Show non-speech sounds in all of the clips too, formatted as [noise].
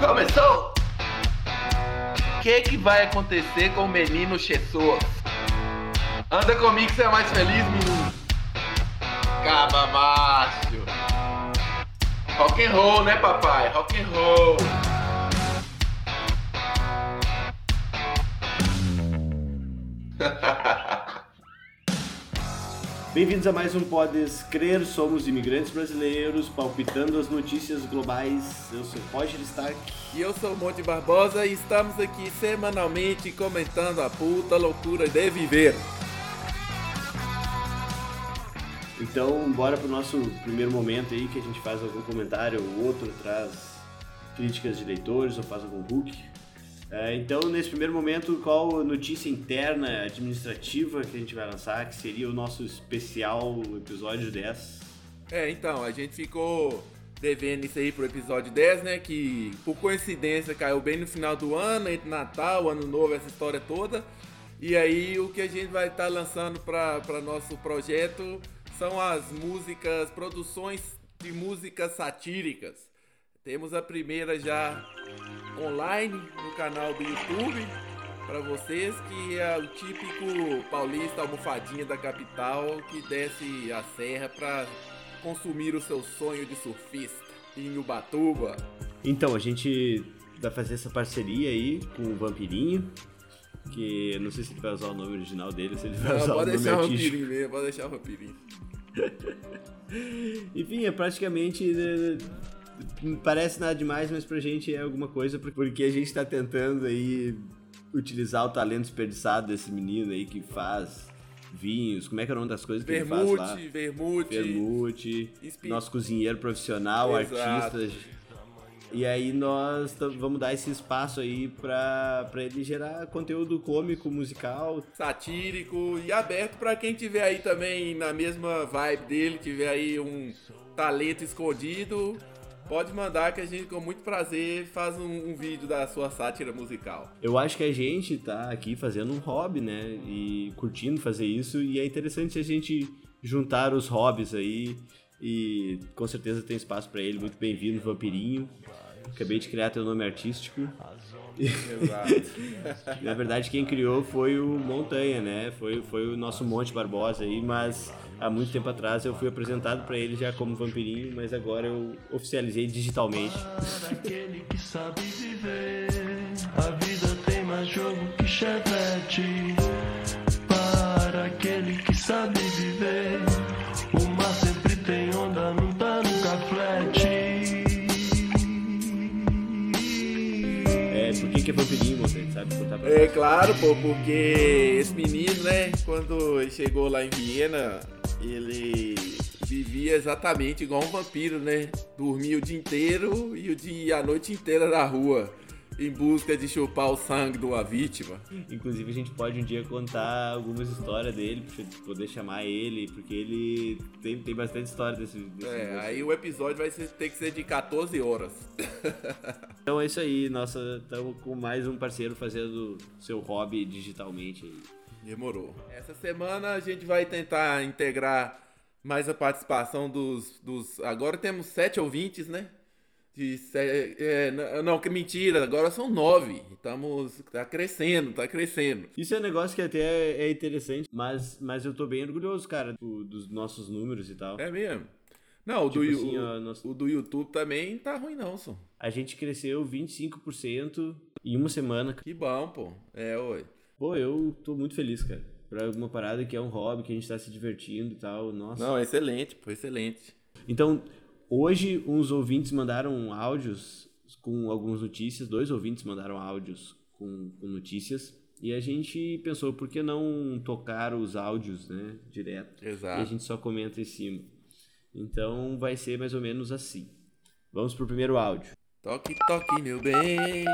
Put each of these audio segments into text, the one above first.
Começou! O que, que vai acontecer com o menino Jesus? Anda comigo que você é mais feliz, menino. Caba macho. Rock and roll, né, papai? Rock and roll. [laughs] Bem-vindos a mais um Podes Crer, somos imigrantes brasileiros, palpitando as notícias globais. Eu sou Roger Stark. E eu sou o Monte Barbosa e estamos aqui semanalmente comentando a puta loucura de viver. Então, bora pro nosso primeiro momento aí, que a gente faz algum comentário, o outro traz críticas de leitores ou faz algum hook. É, então, nesse primeiro momento, qual notícia interna administrativa que a gente vai lançar, que seria o nosso especial episódio 10? É, então, a gente ficou devendo isso aí pro episódio 10, né? Que por coincidência caiu bem no final do ano, entre Natal, Ano Novo, essa história toda. E aí o que a gente vai estar tá lançando para nosso projeto são as músicas, produções de músicas satíricas. Temos a primeira já online no canal do YouTube para vocês, que é o típico paulista almofadinha da capital que desce a serra para consumir o seu sonho de surfista em Ubatuba. Então, a gente vai fazer essa parceria aí com o Vampirinho, que não sei se ele vai usar o nome original dele, se ele vai não, usar o nome deixar o vampirinho mesmo, pode deixar o vampirinho. [laughs] Enfim, é praticamente. Não parece nada demais, mas pra gente é alguma coisa, porque a gente tá tentando aí utilizar o talento desperdiçado desse menino aí que faz vinhos. Como é que é o nome das coisas que ele faz lá? Vermute, vermute. Vermute, nosso cozinheiro profissional, Exato. artista. E aí nós vamos dar esse espaço aí pra, pra ele gerar conteúdo cômico, musical. satírico e aberto pra quem tiver aí também na mesma vibe dele, tiver aí um talento escondido, pode mandar que a gente com muito prazer faz um, um vídeo da sua sátira musical. Eu acho que a gente tá aqui fazendo um hobby, né? E curtindo fazer isso. E é interessante a gente juntar os hobbies aí. E com certeza tem espaço pra ele. Muito bem-vindo, Vampirinho. Acabei de criar teu nome artístico. Exato. [laughs] Na verdade, quem criou foi o Montanha, né? Foi, foi o nosso Monte Barbosa aí, mas há muito tempo atrás eu fui apresentado pra ele já como Vampirinho, mas agora eu oficializei digitalmente. Para aquele que sabe viver, a vida tem mais jogo que chevette. Para aquele que sabe viver, o mar sempre tem onda, não tá nunca flete. É, por que, que é Vampirinho, Montanha? Sabe contar pra É claro, pô, porque esse menino, né, quando ele chegou lá em Viena, ele vivia exatamente igual um vampiro, né? Dormia o dia inteiro e o dia a noite inteira na rua, em busca de chupar o sangue de uma vítima. Inclusive a gente pode um dia contar algumas histórias dele, pra poder chamar ele, porque ele tem, tem bastante história desse, desse É, moço. aí o episódio vai ser- ter que ser de 14 horas. [laughs] Então é isso aí, nossa, estamos com mais um parceiro fazendo seu hobby digitalmente aí. Demorou. Essa semana a gente vai tentar integrar mais a participação dos. dos... Agora temos sete ouvintes, né? De se- é, não, que mentira, agora são nove. Estamos. Tá crescendo, tá crescendo. Isso é um negócio que até é interessante, mas, mas eu tô bem orgulhoso, cara, do- dos nossos números e tal. É mesmo? Não, o, do, Tipo Yu- assim, o- ó, nós- o do YouTube também tá ruim, não, só. A gente cresceu 25% em uma semana. Que bom, pô. É, oi. Pô, eu tô muito feliz, cara. Pra alguma parada que é um hobby, que a gente tá se divertindo e tal, nossa. Não, excelente, pô, excelente. Então, hoje uns ouvintes mandaram áudios com algumas notícias, dois ouvintes mandaram áudios com, com notícias, e a gente pensou, por que não tocar os áudios, né, direto? Exato. E a gente só comenta em cima. Então, vai ser mais ou menos assim. Vamos pro primeiro áudio. Toque, toque, meu bem.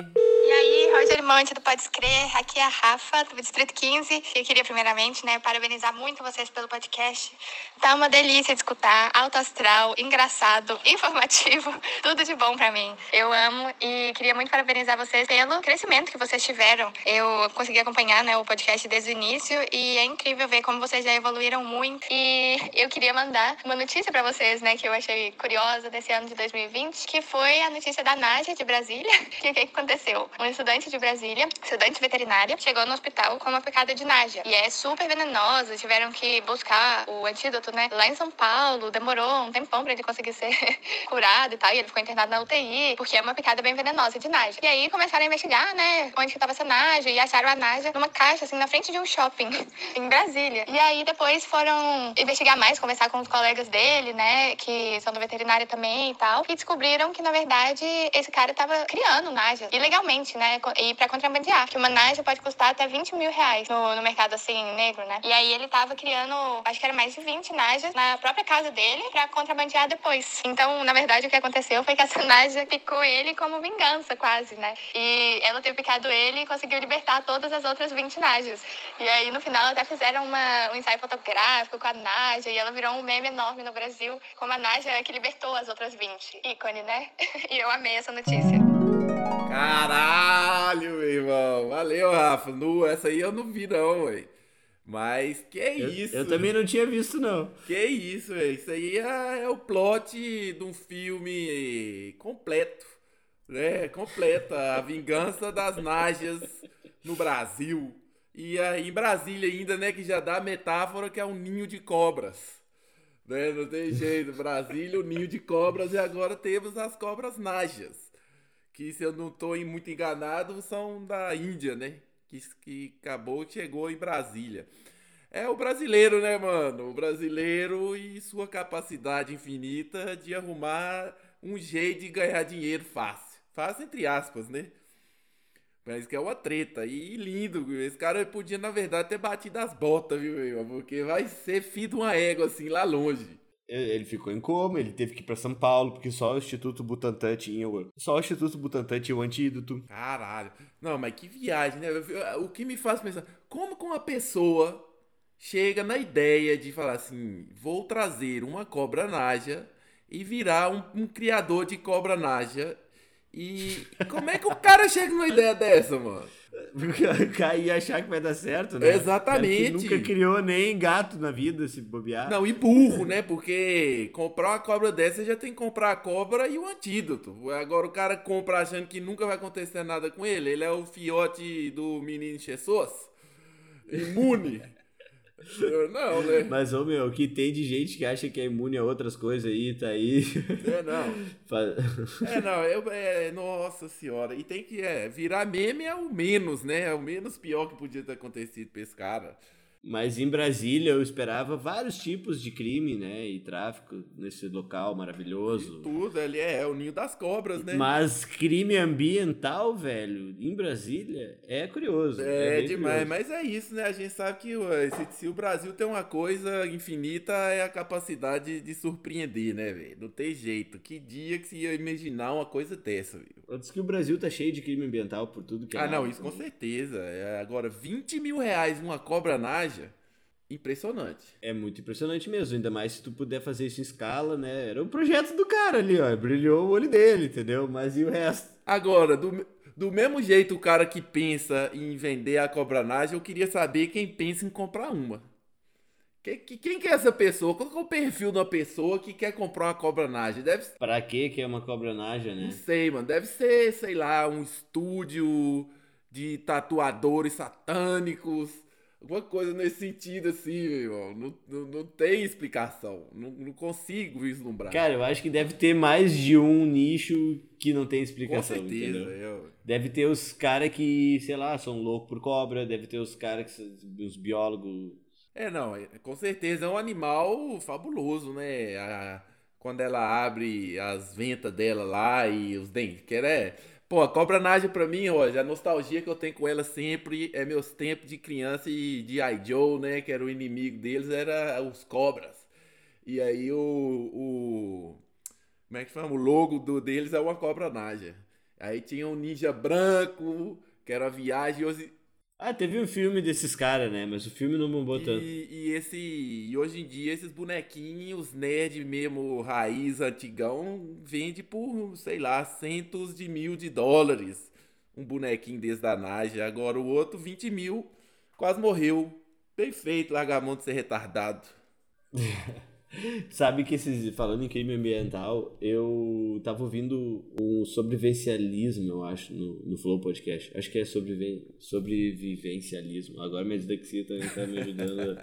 E Monte do Pode Crer, aqui é a Rafa, do Distrito 15. Eu queria primeiramente, né, parabenizar muito vocês pelo podcast. Tá uma delícia de escutar, alto astral, engraçado, [laughs] informativo, tudo de bom pra mim. Eu amo e queria muito parabenizar vocês pelo crescimento que vocês tiveram. Eu consegui acompanhar, né, o podcast desde o início e é incrível ver como vocês já evoluíram muito. E eu queria mandar uma notícia pra vocês, né, que eu achei curiosa desse ano de 2020, que foi a notícia da Nádia de Brasília. [laughs] Que o que aconteceu? Um estudante de Brasília, estudante veterinária, chegou no hospital com uma picada de Nádia. E é super venenosa, tiveram que buscar o antídoto, né? Lá em São Paulo, demorou um tempão pra ele conseguir ser [laughs] curado e tal. E ele ficou internado na UTI, porque é uma picada bem venenosa de Nádia. E aí começaram a investigar, né, onde que tava essa Nádia. E acharam a Nádia numa caixa, assim, na frente de um shopping, [laughs] em Brasília. E aí depois foram investigar mais, conversar com os colegas dele, né, que são do veterinário também e tal. E descobriram que, na verdade, esse cara tava criando Nádia, ilegalmente, né, e pra contrabandear. Que uma Nádia pode custar até 20 mil reais no, no mercado, assim, negro, né. E aí ele tava criando, acho que era mais de 20 Nádias na própria casa dele pra contrabandear depois. Então, na verdade, o que aconteceu foi que essa [laughs] Nádia picou ele como vingança, quase, né. E ela ter picado ele e conseguiu libertar todas as outras 20 Nádias. E aí, no final, até fizeram uma, um ensaio fotográfico com a Nádia e ela virou um meme enorme no Brasil, como a Nádia que libertou as outras 20. Ícone, né? [laughs] E eu amei essa notícia. Rafa. Essa aí eu não vi, não, ué. Mas que Eu, isso? eu também não tinha visto, não. Que isso, velho. Isso aí é, é o plot de um filme completo. Né? Completa. A vingança das Nádias no Brasil. E aí em Brasília ainda, né? Que já dá a metáfora que é um ninho de cobras. Né? Não tem jeito. Brasília, o ninho de cobras. E agora temos as cobras Nádias. Que, se eu não estou muito enganado, são da Índia, né? Que, que acabou, chegou em Brasília. É o brasileiro, né, mano? O brasileiro e sua capacidade infinita de arrumar um jeito de ganhar dinheiro fácil. Fácil entre aspas, né? Mas que é uma treta. E lindo, esse cara podia, na verdade, ter batido as botas, viu, meu? Porque vai ser filho de uma égua, assim, lá longe. Ele ficou em coma, ele teve que ir pra São Paulo, porque só o Instituto Butantan tinha o... Só o Instituto Butantan tinha o antídoto. Caralho. Não, mas que viagem, né? O que me faz pensar, como que uma pessoa chega na ideia de falar assim, vou trazer uma cobra naja e virar um, um criador de cobra naja. E como é que o cara chega numa ideia dessa, mano? [laughs] Cair e achar que vai dar certo, né? Exatamente. Nunca criou nem gato na vida, se bobear. Não, e burro, né? Porque comprar uma cobra dessa já tem que comprar a cobra e o antídoto. Agora o cara compra achando que nunca vai acontecer nada com ele. Ele é o fiote do menino Jesus. Imune. Não, né? Mas, ô meu, o que tem de gente que acha que é imune a outras coisas aí, tá aí. É, não. [laughs] É, não, eu, é, nossa senhora. E tem que é, virar meme é o menos, né? É o menos pior que podia ter acontecido pra esse cara. Mas em Brasília eu esperava vários tipos de crime, né? E tráfico nesse local maravilhoso. Tudo, ele é, é o ninho das cobras, né? Mas crime ambiental, velho, em Brasília é curioso. É, bem demais, curioso. mas é isso, né? A gente sabe que ué, se, se o Brasil tem uma coisa infinita é a capacidade de surpreender, né, velho? Não tem jeito. Que dia que se ia imaginar uma coisa dessa, velho? Diz que o Brasil tá cheio de crime ambiental por tudo que é Ah, não, isso com também. certeza. É, agora, 20 mil reais uma cobra naja, impressionante. É muito impressionante mesmo, ainda mais se tu puder fazer isso em escala, né? Era o projeto do cara ali, ó. Brilhou o olho dele, entendeu? Mas e o resto? Agora, do, do mesmo jeito o cara que pensa em vender a cobra naja, eu queria saber quem pensa em comprar uma. Que- que- Quem que é essa pessoa? Qual que é o perfil de uma pessoa que quer comprar uma cobra naja? Deve Pra quê que é uma cobra naja, né? Não sei, mano. Deve ser, sei lá, um estúdio de tatuadores satânicos. Alguma coisa nesse sentido, assim, meu irmão. Não, não, não tem explicação. Não, não consigo vislumbrar. Cara, eu acho que deve ter mais de um nicho que não tem Com explicação, certeza. entendeu? Eu... Deve ter os caras que, sei lá, são loucos por cobra, deve ter os caras que os biólogos. É, não, é- com certeza é um animal fabuloso, né? A- quando ela abre as ventas dela lá e os dentes. Que é, pô, cobra naja pra mim, ó, a nostalgia que eu tenho com ela sempre é meus tempos de criança e de I. Joe, né? Que era o inimigo deles, era os cobras. E aí o. o como é que chama? O logo do, deles é uma cobra naja. Aí tinha um ninja branco que era a viagem. Ah, teve um filme desses caras, né? Mas o filme não bombou tanto. e, e esse. E hoje em dia, esses bonequinhos, nerd mesmo, raiz, antigão, vende por, sei lá, centos de mil de dólares. Um bonequinho desse da Naja. Agora o outro, 20 mil, quase morreu. Bem feito, largar a mão de ser retardado. [laughs] Sabe que esses, falando em crime ambiental, eu tava ouvindo um sobrevivencialismo, eu acho, no, no Flow Podcast. Acho que é sobreviven, sobrevivencialismo. Agora minha dislexia também tá me ajudando.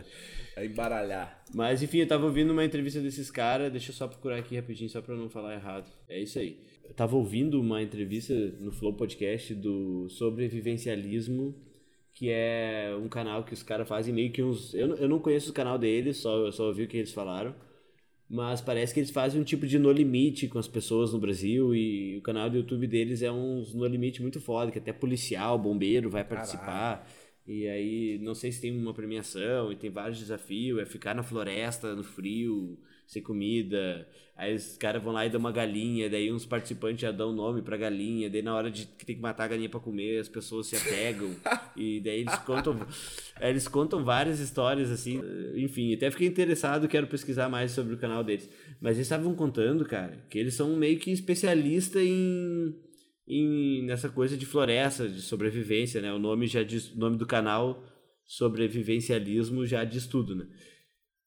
É [laughs] embaralhar. Mas enfim, eu tava ouvindo uma entrevista desses caras, deixa eu só procurar aqui rapidinho, só pra não falar errado. É isso aí. Eu tava ouvindo uma entrevista no Flow Podcast do sobrevivencialismo, que é um canal que os caras fazem meio que uns. Eu, não- eu não conheço o canal deles, só, eu só ouvi o que eles falaram. Mas parece que eles fazem um tipo de no limite com as pessoas no Brasil e o canal do YouTube deles é uns no limite muito foda, que até policial, bombeiro vai participar. E aí, não sei se tem uma premiação e tem vários desafios, é ficar na floresta, no frio, sem comida. Aí os caras vão lá e dão uma galinha, daí uns participantes já dão nome pra galinha, daí na hora de que tem que matar a galinha pra comer, as pessoas se apegam. [laughs] e daí eles contam, eles contam várias histórias assim. Enfim, até fiquei interessado, quero pesquisar mais sobre o canal deles. Mas eles estavam contando, cara, que eles são meio que especialistas em em, nessa coisa de floresta, de sobrevivência, né? O nome já diz, o nome do canal sobrevivencialismo já diz tudo, né?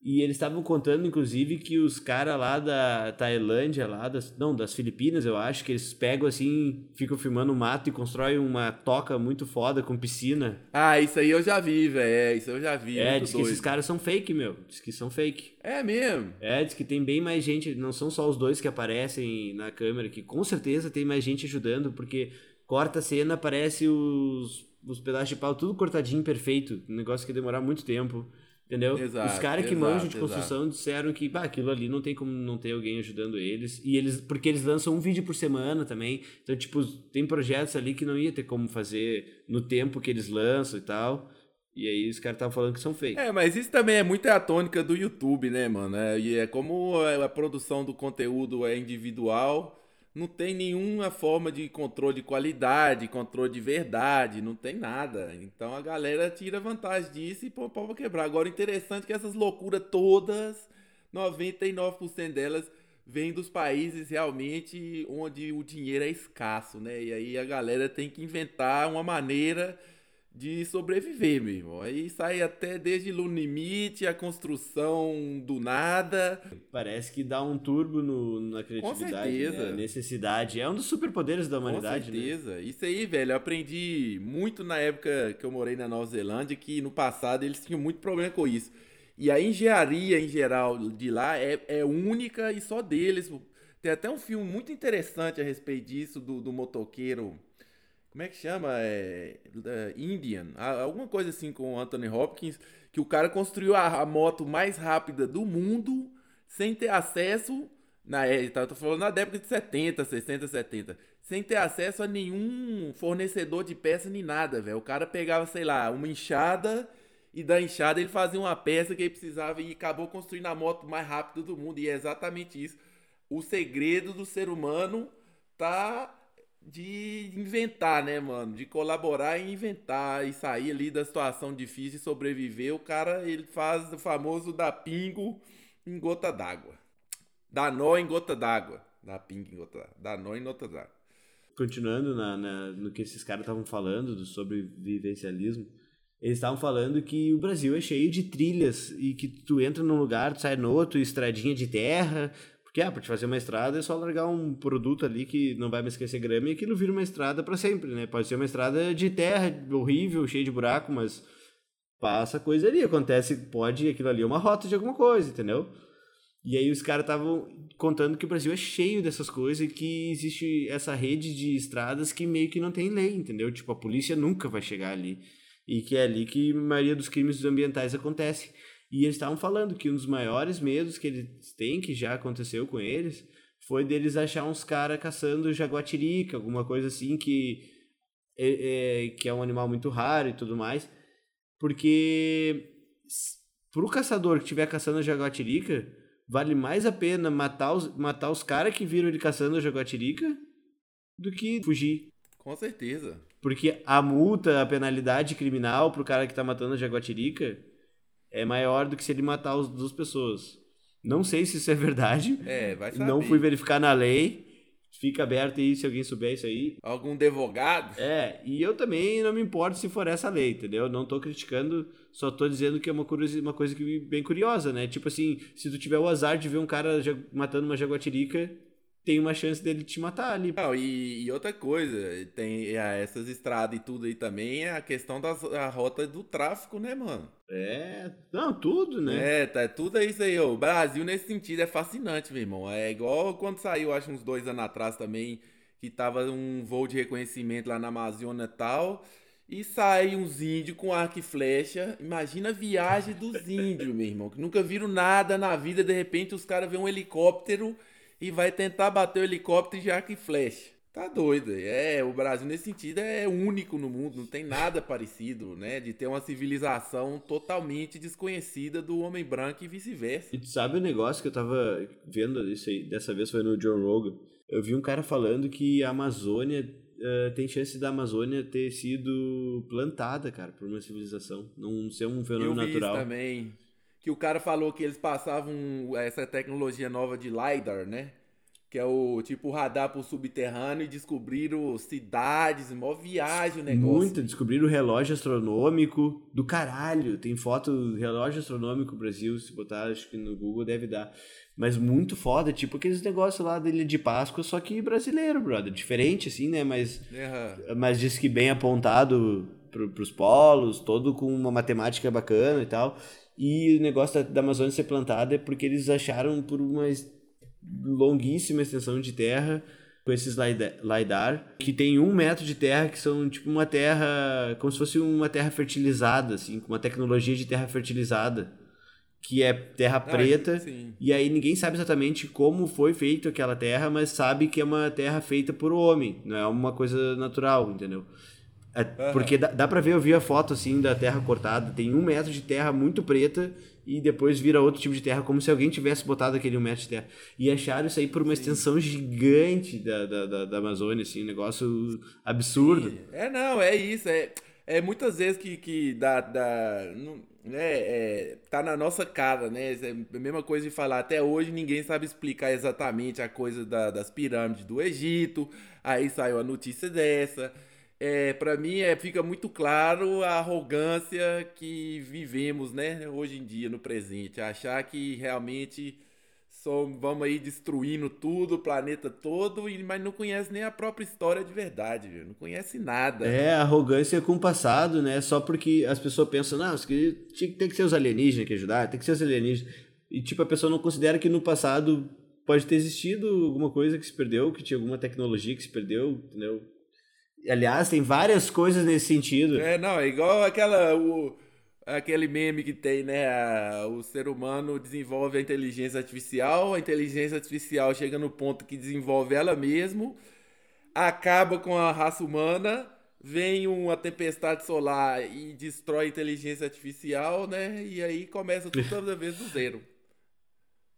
E eles estavam contando, inclusive, que os caras lá da Tailândia, lá das, não, das Filipinas, eu acho, que eles pegam assim, ficam filmando o mato e constroem uma toca muito foda com piscina. Ah, isso aí eu já vi, velho. É, isso eu já vi. é, diz que doido. esses caras são fake, meu. Diz que são fake. É mesmo. É, diz que tem bem mais gente, não são só os dois que aparecem na câmera, que com certeza tem mais gente ajudando, porque corta a cena, aparece os, os pedaços de pau tudo cortadinho, perfeito. Um negócio que ia demorar muito tempo. Entendeu? Exato, os caras que exato, manjam de construção disseram que bah, aquilo ali não tem como não ter alguém ajudando eles. E eles, porque eles lançam um vídeo por semana também. Então, tipo, tem projetos ali que não ia ter como fazer no tempo que eles lançam e tal. E aí os caras estavam falando que são fake. É, mas isso também é muito a tônica do YouTube, né, mano? É, e é como a produção do conteúdo é individual, não tem nenhuma forma de controle de qualidade, controle de verdade, não tem nada. Então a galera tira vantagem disso e põe pau quebrar. Agora, interessante é que essas loucuras todas, 99% delas, vêm dos países realmente onde o dinheiro é escasso, né? E aí a galera tem que inventar uma maneira de sobreviver, meu irmão. Aí sai até desde no limite, a construção do nada. Parece que dá um turbo no, na criatividade, certeza. né? A necessidade. É um dos superpoderes da humanidade, Com né? certeza. Isso aí, velho, eu aprendi muito na época que eu morei na Nova Zelândia, que no passado eles tinham muito problema com isso. E a engenharia em geral de lá é, é única e só deles. Tem até um filme muito interessante a respeito disso, do, do motoqueiro. Como é que chama? É, é, Indian. Ah, Alguma coisa assim com o Anthony Hopkins. Que o cara construiu a, a moto mais rápida do mundo sem ter acesso. Na, é, tá, eu tô falando na década de 70, 60, 70. Sem ter acesso a nenhum fornecedor de peça nem nada, velho. O cara pegava, sei lá, uma enxada e da enxada ele fazia uma peça que ele precisava e acabou construindo a moto mais rápida do mundo. E é exatamente isso. O segredo do ser humano tá de inventar, né, mano? De colaborar e inventar e sair ali da situação difícil e sobreviver. O cara, ele faz o famoso da pingo em gota d'água. Dá nó em gota d'água. Dá pingo em gota d'água. Dá nó em gota d'água. Continuando na, na- no que esses caras estavam falando do sobrevivencialismo, eles estavam falando que o Brasil é cheio de trilhas e que tu entra num lugar, tu sai no outro, estradinha de terra. Porque, ah, pra te fazer uma estrada é só largar um produto ali que não vai mais esquecer grama e aquilo vira uma estrada pra sempre, né? Pode ser uma estrada de terra, horrível, cheia de buraco, mas passa coisa ali, acontece, pode, aquilo ali é uma rota de alguma coisa, entendeu? E aí os caras estavam contando que o Brasil é cheio dessas coisas e que existe essa rede de estradas que meio que não tem lei, entendeu? Tipo, a polícia nunca vai chegar ali. E que é ali que a maioria dos crimes ambientais acontece. E eles estavam falando que um dos maiores medos que eles têm, que já aconteceu com eles, foi deles achar uns caras caçando jaguatirica, alguma coisa assim que é, é- que é um animal muito raro e tudo mais. Porque pro caçador que estiver caçando jaguatirica, vale mais a pena matar os, matar os caras que viram ele caçando jaguatirica do que fugir. Com certeza. Porque a multa, a penalidade criminal pro cara que tá matando a jaguatirica é maior do que se ele matar as duas pessoas. Não sei se isso é verdade. É, vai saber. Não fui verificar na lei. Fica aberto aí se alguém souber isso aí. Algum advogado? É, e eu também não me importo se for essa lei, entendeu? Não tô criticando, só tô dizendo que é uma, curiosi- uma coisa que bem curiosa, né? Tipo assim, se tu tiver o azar de ver um cara matando uma jaguatirica, tem uma chance dele te matar ali. Não, e, e outra coisa, tem essas estradas e tudo aí também, é a questão das, da rota do tráfico, né, mano? É, não, tudo, né? É, tá tudo é isso aí, ó. O Brasil nesse sentido é fascinante, meu irmão. É igual quando saiu, acho uns dois anos atrás também, que tava um voo de reconhecimento lá na Amazônia e tal, e sai uns índios com arco e flecha. Imagina a viagem dos índios, meu irmão, que nunca viram nada na vida, de repente os caras vêem um helicóptero e vai tentar bater o helicóptero de arco e flecha. Tá doido. É, o Brasil nesse sentido é único no mundo, não tem nada parecido, né? De ter uma civilização totalmente desconhecida do homem branco e vice-versa. E tu sabe o negócio que eu tava vendo isso aí, dessa vez foi no John Rogan. Eu vi um cara falando que a Amazônia eh, tem chance da Amazônia ter sido plantada, cara, por uma civilização, não ser um Eu fenômeno vi isso natural. também. Que o cara falou que eles passavam essa tecnologia nova de LiDAR, né? Que é o tipo radar pro subterrâneo e descobriram cidades, mó viagem o negócio. Muito, descobriram o relógio astronômico do caralho. Tem foto do relógio astronômico Brasil, se botar acho que no Google deve dar. Mas muito foda, tipo aqueles negócios lá da Ilha de Páscoa, só que brasileiro, brother. Diferente assim, né? Mas Aham. mas diz que bem apontado pro, pros polos, todo com uma matemática bacana e tal. E o negócio da, da Amazônia ser plantada é porque eles acharam por uma longuíssima extensão de terra com esses LiDAR, que tem um metro de terra, que são tipo uma terra, como se fosse uma terra fertilizada, assim, com uma tecnologia de terra fertilizada, que é terra Ah, preta. sim. E aí ninguém sabe exatamente como foi feito aquela terra, mas sabe que é uma terra feita por homem, não é uma coisa natural, entendeu? Porque dá, dá pra ver, eu vi a foto assim da terra cortada, tem um metro de terra muito preta e depois vira outro tipo de terra, como se alguém tivesse botado aquele um metro de terra. E acharam isso aí por uma extensão gigante da, da, da, da Amazônia, assim, um negócio absurdo. É, não, é isso. É, é muitas vezes que, que dá, dá, não- né, é, tá na nossa cara, né? É a mesma coisa de falar. Até hoje ninguém sabe explicar exatamente a coisa da- das pirâmides do Egito. Aí saiu a notícia dessa. É, para mim é, fica muito claro a arrogância que vivemos, né? Hoje em dia, no presente. Achar que realmente só vamos aí destruindo tudo, o planeta todo, mas não conhece nem a própria história de verdade, viu? Não conhece nada. É, arrogância com o passado, né? Só porque as pessoas pensam, não, tem que ser os alienígenas que ajudar, tem que ser os alienígenas. E tipo, a pessoa não considera que no passado pode ter existido alguma coisa que se perdeu, que tinha alguma tecnologia que se perdeu, entendeu? Aliás, tem várias coisas nesse sentido. É, não, é igual aquela. O, aquele meme que tem, né? a- o ser humano desenvolve a inteligência artificial, a inteligência artificial chega no ponto que desenvolve ela mesmo, acaba com a raça humana, vem uma tempestade solar e destrói a inteligência artificial, né? E aí começa tudo toda vez do zero.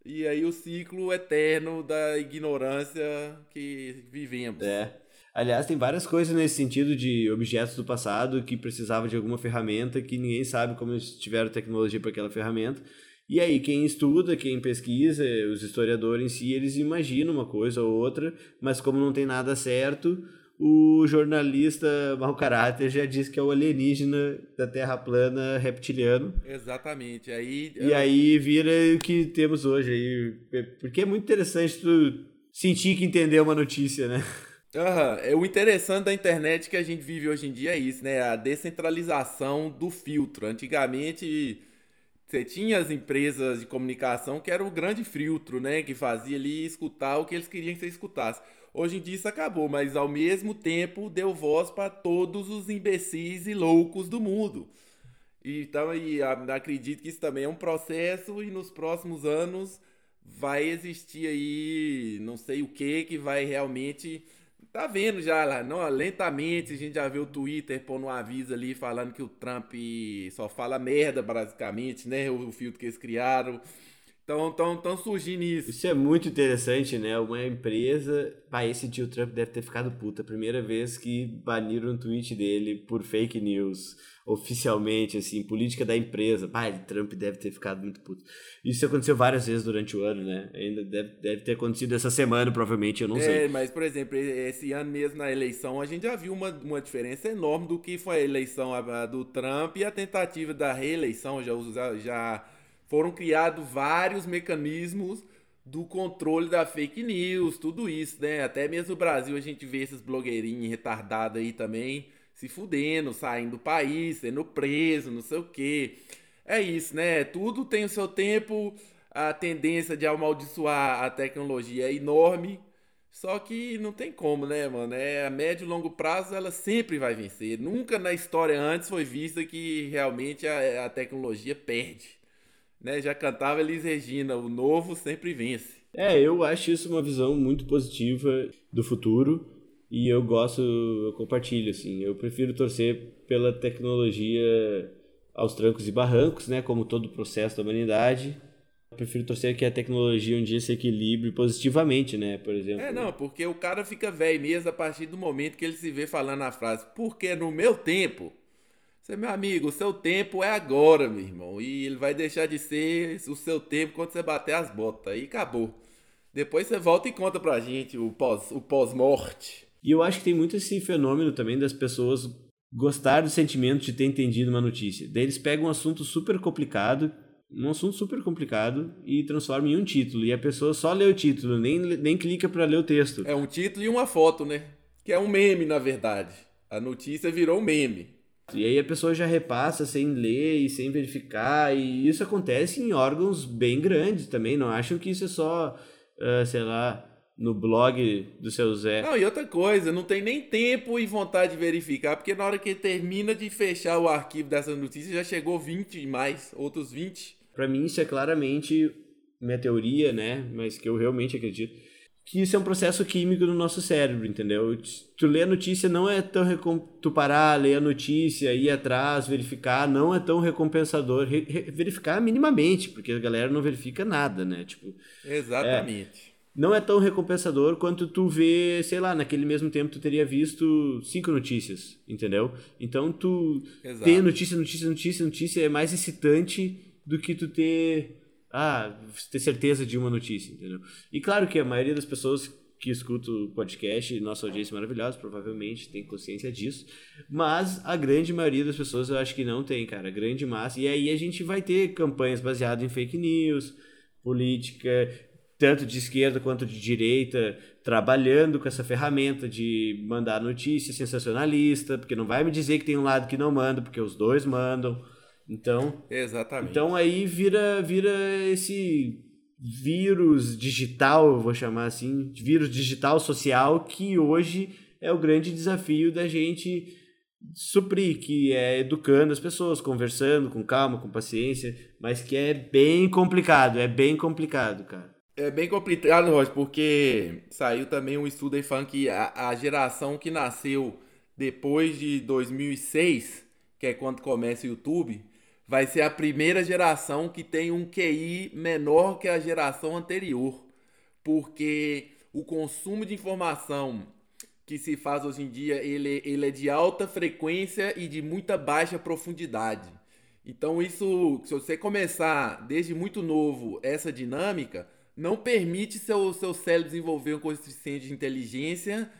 E aí o ciclo eterno da ignorância que vivemos. É. Aliás, tem várias coisas nesse sentido de objetos do passado que precisavam de alguma ferramenta que ninguém sabe como eles tiveram tecnologia para aquela ferramenta. E aí, quem estuda, quem pesquisa, os historiadores em si, eles imaginam uma coisa ou outra, mas como não tem nada certo, o jornalista mau caráter já diz que é o alienígena da Terra plana reptiliano. Exatamente. Aí, E aí vira o que temos hoje aí. Porque é muito interessante tu sentir que entendeu uma notícia, né? Aham, é o interessante da internet que a gente vive hoje em dia é isso, né? A descentralização do filtro. Antigamente você tinha as empresas de comunicação que era o grande filtro, né? Que fazia ali escutar o que eles queriam que você escutasse. Hoje em dia isso acabou, mas ao mesmo tempo deu voz para todos os imbecis e loucos do mundo. Então, e, acredito que isso também é um processo e nos próximos anos vai existir aí não sei o que que vai realmente tá vendo já lá, não, lentamente a gente já vê o Twitter pondo um aviso ali falando que o Trump só fala merda basicamente, né? O, o filtro que eles criaram Estão tão, tão surgindo isso. Isso é muito interessante, né? Uma empresa. Pá, esse tio Trump deve ter ficado puta. Primeira vez que baniram um tweet dele por fake news, oficialmente, assim, política da empresa. Ele, Trump deve ter ficado muito puto. Isso aconteceu várias vezes durante o ano, né? Ainda deve, deve ter acontecido essa semana, provavelmente, eu não É, sei. mas, por exemplo, esse ano mesmo na eleição, a gente já viu uma, uma diferença enorme do que foi a eleição do Trump e a tentativa da reeleição. Já, já foram criados vários mecanismos do controle da fake news, tudo isso, né? Até mesmo no Brasil a gente vê esses blogueirinhos retardados aí também se fudendo, saindo do país, sendo preso, não sei o quê. É isso, né? Tudo tem o seu tempo, a tendência de amaldiçoar a tecnologia é enorme. Só que não tem como, né, mano? É, a médio e longo prazo ela sempre vai vencer. Nunca na história antes foi vista que realmente a, a tecnologia perde. Né? Já cantava Elis Regina, o novo sempre vence. É, eu acho isso uma visão muito positiva do futuro e eu gosto, eu compartilho, assim. Eu prefiro torcer pela tecnologia aos trancos e barrancos, né? Como todo o processo da humanidade. Eu prefiro torcer que a tecnologia um dia se equilibre positivamente, né? Por exemplo. É, não, porque o cara fica velho mesmo a partir do momento que ele se vê falando a frase, porque no meu tempo. Você, meu amigo, o seu tempo é agora, meu irmão. E ele vai deixar de ser o seu tempo quando você bater as botas. Aí acabou. Depois você volta e conta pra gente o pós- o pós-morte. E eu acho que tem muito esse fenômeno também das pessoas gostar do sentimento de ter entendido uma notícia. Daí eles pegam um assunto super complicado, um assunto super complicado, e transformam em um título. E a pessoa só lê o título, nem, nem clica pra ler o texto. É um título e uma foto, né? Que é um meme, na verdade. A notícia virou um meme. E aí a pessoa já repassa sem ler e sem verificar, e isso acontece em órgãos bem grandes também. Não acham que isso é só, ah, sei lá, no blog do seu Zé. Não, e outra coisa, não tem nem tempo e vontade de verificar, porque na hora que termina de fechar o arquivo dessa notícia, já chegou 20 e mais, outros 20. Pra mim isso é claramente minha teoria, né? Mas que eu realmente acredito. Que isso é um processo químico no nosso cérebro, entendeu? Tu lê a notícia não é tão recom... tu parar, ler a notícia, ir atrás, verificar, não é tão recompensador. Re- re- verificar minimamente, porque a galera não verifica nada, né? Tipo, Exatamente. não é tão recompensador quanto tu vê, sei lá, naquele mesmo tempo tu teria visto cinco notícias, entendeu? Então tu Exato. ter notícia, notícia, notícia, notícia é mais excitante do que tu ter ah, ter certeza de uma notícia, entendeu? E claro que a maioria das pessoas que escutam o podcast, nossa audiência é maravilhosa, provavelmente tem consciência disso, mas a grande maioria das pessoas eu acho que não tem, cara, a grande massa. E aí a gente vai ter campanhas baseadas em fake news, política, tanto de esquerda quanto de direita, trabalhando com essa ferramenta de mandar notícia sensacionalista, porque não vai me dizer que tem um lado que não manda, porque os dois mandam. Então, Exatamente. então aí vira vira esse vírus digital, eu vou chamar assim, vírus digital social que hoje é o grande desafio da gente suprir, que é educando as pessoas, conversando com calma, com paciência, mas que é bem complicado, é bem complicado, cara. É bem complicado, Roger, porque saiu também um estudo aí falando que a, a geração que nasceu depois de 2006, que é quando começa o YouTube, vai ser a primeira geração que tem um QI menor que a geração anterior. Porque o consumo de informação que se faz hoje em dia, ele, ele é de alta frequência e de muita baixa profundidade. Então isso, se você começar desde muito novo essa dinâmica, não permite seu, seu cérebro desenvolver um coeficiente de inteligência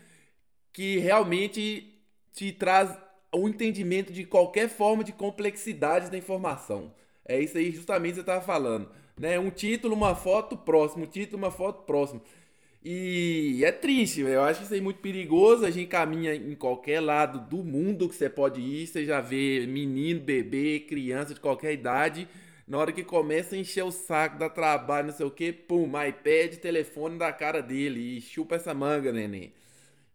que realmente te traz o entendimento de qualquer forma de complexidade da informação. É isso aí justamente que você estava falando. Né? Um título, uma foto, próximo. Um título, uma foto, próximo. E é triste, eu acho isso aí muito perigoso. A gente caminha em qualquer lado do mundo que você pode ir, você já vê menino, bebê, criança de qualquer idade. Na hora que começa a encher o saco, dá trabalho, não sei o que, pum, iPad, telefone da cara dele e chupa essa manga, neném.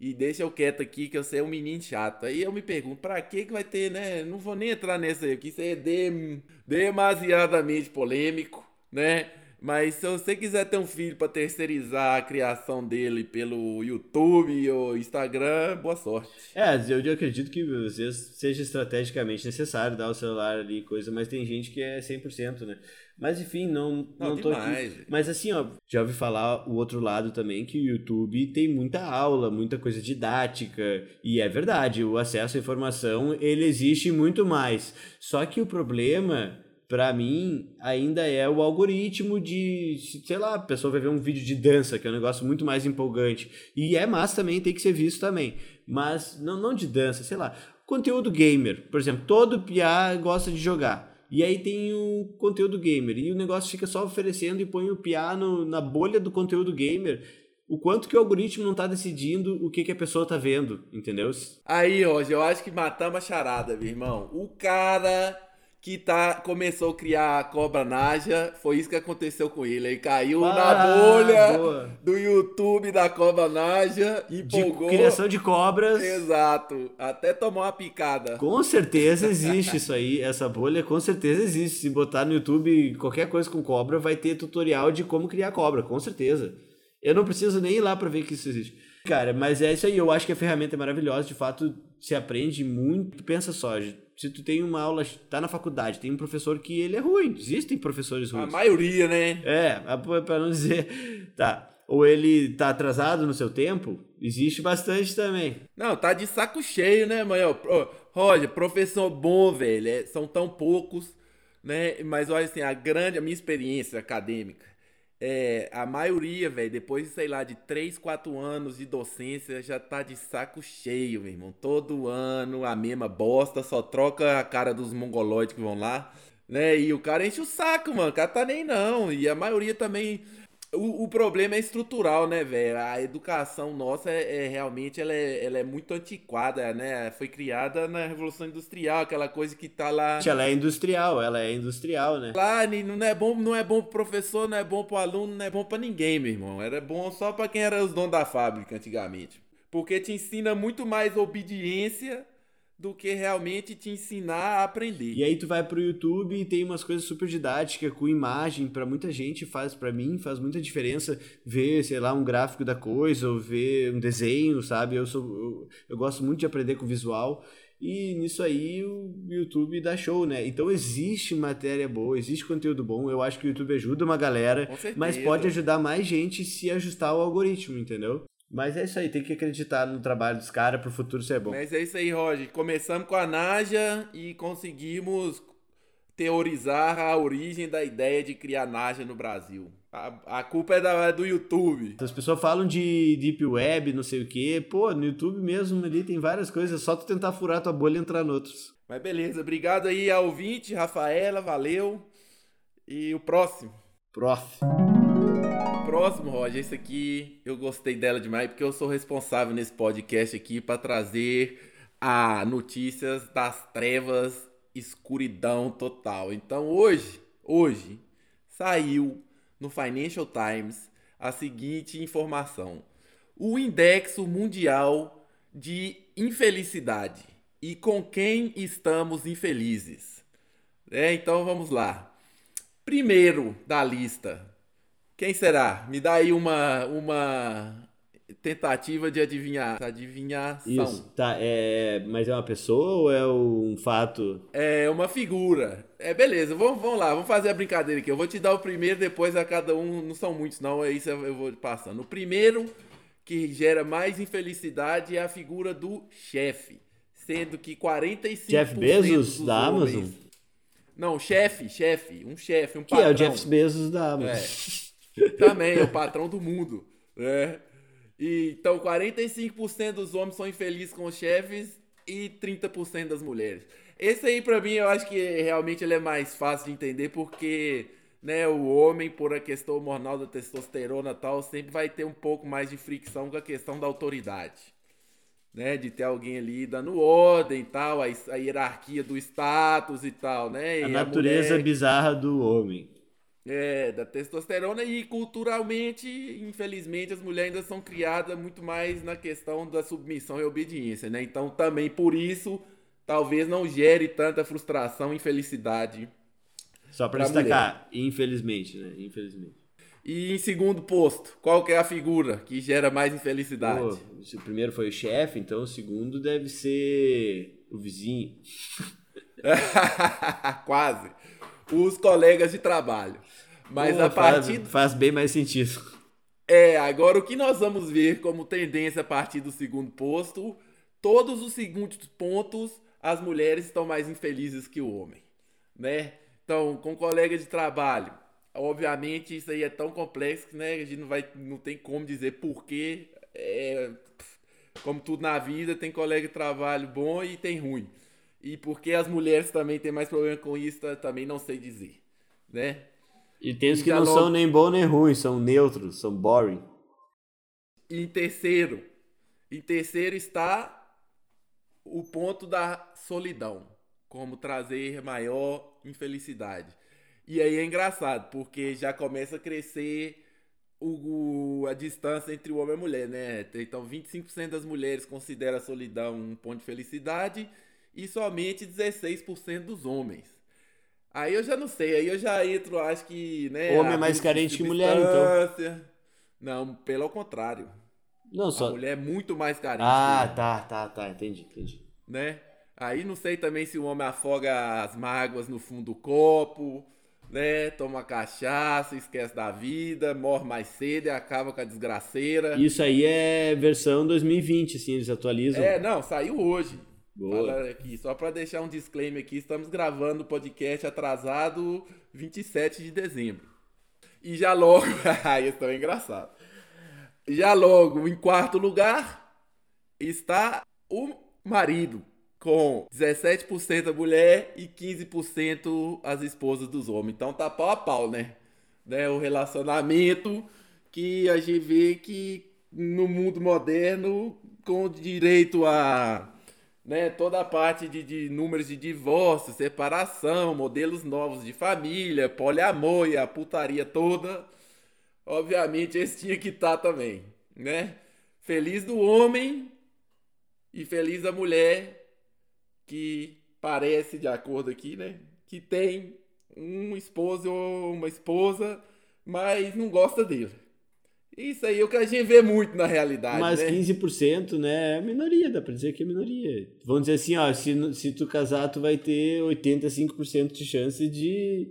E deixa eu quieto aqui que eu sei um menino chato. Aí eu me pergunto, pra que que vai ter, né? Não vou nem entrar nessa aí, porque isso é dem- demasiadamente polêmico, né? Mas se você quiser ter um filho para terceirizar a criação dele pelo YouTube ou Instagram, boa sorte. É, eu, eu acredito que seja estrategicamente necessário dar o celular ali, coisa, mas tem gente que é 100%, né? Mas enfim, não, não, Não, tô demais, aqui. Mas assim, ó, já ouvi falar o outro lado também que o YouTube tem muita aula, muita coisa didática, e é verdade, o acesso à informação, ele existe muito mais. Só que o problema Pra mim, ainda é o algoritmo de, sei lá, a pessoa vai ver um vídeo de dança, que é um negócio muito mais empolgante. E é massa também, tem que ser visto também. Mas não, não de dança, sei lá. Conteúdo gamer, por exemplo, todo piá gosta de jogar. E aí tem o conteúdo gamer. E o negócio fica só oferecendo e põe o piá no, na bolha do conteúdo gamer. O quanto que o algoritmo não tá decidindo o que, que a pessoa tá vendo, entendeu? Aí, Roger, eu acho que matamos a charada, meu irmão. O cara que tá, começou a criar a cobra naja, foi isso que aconteceu com ele. Ele caiu na Ah, bolha boa. do YouTube da cobra naja, De empolgou. criação de cobras. Exato. Até tomou uma picada. Com certeza existe isso aí, essa bolha com certeza existe. Se botar no YouTube qualquer coisa com cobra, vai ter tutorial de como criar cobra, com certeza. Eu não preciso nem ir lá para ver que isso existe. Cara, mas é isso aí, eu acho que a ferramenta é maravilhosa, de fato se aprende muito. Pensa só, se tu tem uma aula, tá na faculdade, tem um professor que ele é ruim, existem professores A ruins. maioria, né? É, para não dizer, [laughs] tá. Ou ele tá atrasado no seu tempo, existe bastante também. Não, tá de saco cheio, né, mãe? Roger, professor bom, velho. é, são tão poucos, né? Mas olha assim, a grande, a minha experiência acadêmica, é, a maioria, velho, depois, sei lá, de 3, 4 anos de docência, já tá de saco cheio, meu irmão. Todo ano a mesma bosta, só troca a cara dos mongoloides que vão lá, né? E o cara enche o saco, mano. O cara tá nem não. E a maioria também. O, o problema é estrutural, né, velho? A educação nossa é, é realmente ela é, ela é muito antiquada, né? Foi criada na Revolução Industrial, aquela coisa que tá lá. Ela é industrial, ela é industrial, né? Lá não é bom, não é bom pro professor, não é bom pro aluno, não é bom pra ninguém, meu irmão. Era bom só pra quem era os donos da fábrica antigamente. Porque te ensina muito mais obediência do que realmente te ensinar a aprender. E aí tu vai pro YouTube e tem umas coisas super didáticas com imagem, pra muita gente faz, pra mim faz muita diferença ver, sei lá, um gráfico da coisa ou ver um desenho, sabe? Eu sou eu, eu gosto muito de aprender com visual. E nisso aí o YouTube dá show, né? Então existe matéria boa, existe conteúdo bom. Eu acho que o YouTube ajuda uma galera, mas pode ajudar mais gente se ajustar ao algoritmo, entendeu? Mas é isso aí, tem que acreditar no trabalho dos caras pro futuro ser bom. Mas é isso aí, Roger. Começamos com a Naja e conseguimos teorizar a origem da ideia de criar Naja no Brasil. A, a culpa é da- do YouTube. As pessoas falam de Deep Web, não sei o quê. Pô, no YouTube mesmo ali tem várias coisas. É só tu tentar furar tua bolha e entrar em outros. Mas beleza, obrigado aí ao ouvinte, Rafaela, valeu. E o próximo. Prof. Próximo, Roger, esse aqui eu gostei dela demais porque eu sou responsável nesse podcast aqui para trazer a notícias das trevas, escuridão total. Então hoje, hoje saiu no Financial Times a seguinte informação: o Indexo Mundial de Infelicidade e com quem estamos infelizes. É, então vamos lá. Primeiro da lista, quem será? Me dá aí uma, uma tentativa de adivinhar. Adivinhação. Isso. Tá, é. Mas é uma pessoa ou é um fato? É uma figura. É, beleza, vamos, vamos lá, vamos fazer a brincadeira aqui. Eu vou te dar o primeiro, depois a cada um. Não são muitos, não, é isso eu vou passando. O primeiro que gera mais infelicidade é a figura do chefe. Sendo que 45% Jeff Bezos, da homens- Amazon? Não, chefe, chefe, um chefe, um Que patrão. é o Jeff Bezos da Amazon. [laughs] Também, é o patrão do mundo. né? E, então, 45% dos homens são infelizes com os chefes e 30% das mulheres. Esse aí, pra mim, eu acho que realmente ele é mais fácil de entender porque né, o homem, por a questão hormonal da testosterona e tal, sempre vai ter um pouco mais de fricção com a questão da autoridade. Né, de ter alguém ali dando ordem e tal, a, a hierarquia do status e tal, né? A natureza mulher- bizarra do homem. É, da testosterona e culturalmente, infelizmente, as mulheres ainda são criadas muito mais na questão da submissão e obediência, né? Então, também por isso, talvez não gere tanta frustração e infelicidade Só pra Pra destacar, infelizmente, né? Infelizmente. E em segundo posto, qual que é a figura que gera mais infelicidade? O primeiro foi o chefe, então o segundo deve ser o vizinho. [laughs] Quase. Os colegas de trabalho. Mas Pô, a partir faz, faz bem mais sentido. É, agora o que nós vamos ver como tendência a partir do segundo posto, todos os segundos pontos, as mulheres estão mais infelizes que o homem, né? Então, com colega de trabalho, obviamente isso aí é tão complexo que né, a gente não, vai, não tem como dizer porquê. É, como tudo na vida, tem colega de trabalho bom e tem ruim. E porque as mulheres também têm mais problema com isso, também não sei dizer, né? E tem os que Já não são nem bom nem ruim, são neutros, são boring. Em terceiro, em terceiro está o ponto da solidão, como trazer maior infelicidade. E aí é engraçado, porque já começa a crescer o, o- a distância entre o homem e a mulher, né? Então 25% das mulheres considera a solidão um ponto de felicidade e somente 16% dos homens. Aí eu já não sei, aí eu já entro, acho que, né? Homem é mais carente que mulher, então. Não, pelo contrário. Não, A só. mulher é muito mais carente. Ah, tá, tá, tá, entendi, entendi. né? Aí não sei também se o homem afoga as mágoas no fundo do copo, né? Toma cachaça, esquece da vida, morre mais cedo e acaba com a desgraceira. Isso aí é versão 2020, assim, eles atualizam. É, não, saiu hoje. Boa. Aqui, só pra deixar um disclaimer aqui, estamos gravando o podcast atrasado 27 de dezembro. E já logo, [laughs] isso é engraçado. Já logo, em quarto lugar, está o marido, com 17% a mulher e 15% as esposas dos homens. Então tá pau a pau, né? né? O relacionamento que a gente vê que no mundo moderno, com direito a né, toda a parte de, de números de divórcio, separação, modelos novos de família, poliamor e a putaria toda, obviamente esse tinha que estar também, né? Feliz do homem e feliz a mulher que parece, de acordo aqui, né, que tem um esposo ou uma esposa, mas não gosta dele. Isso aí é o que a gente vê muito na realidade, Mas né? 15% né, é minoria, dá pra dizer que é minoria. Vamos dizer assim, ó, se, se tu casar, tu vai ter 85% de chance de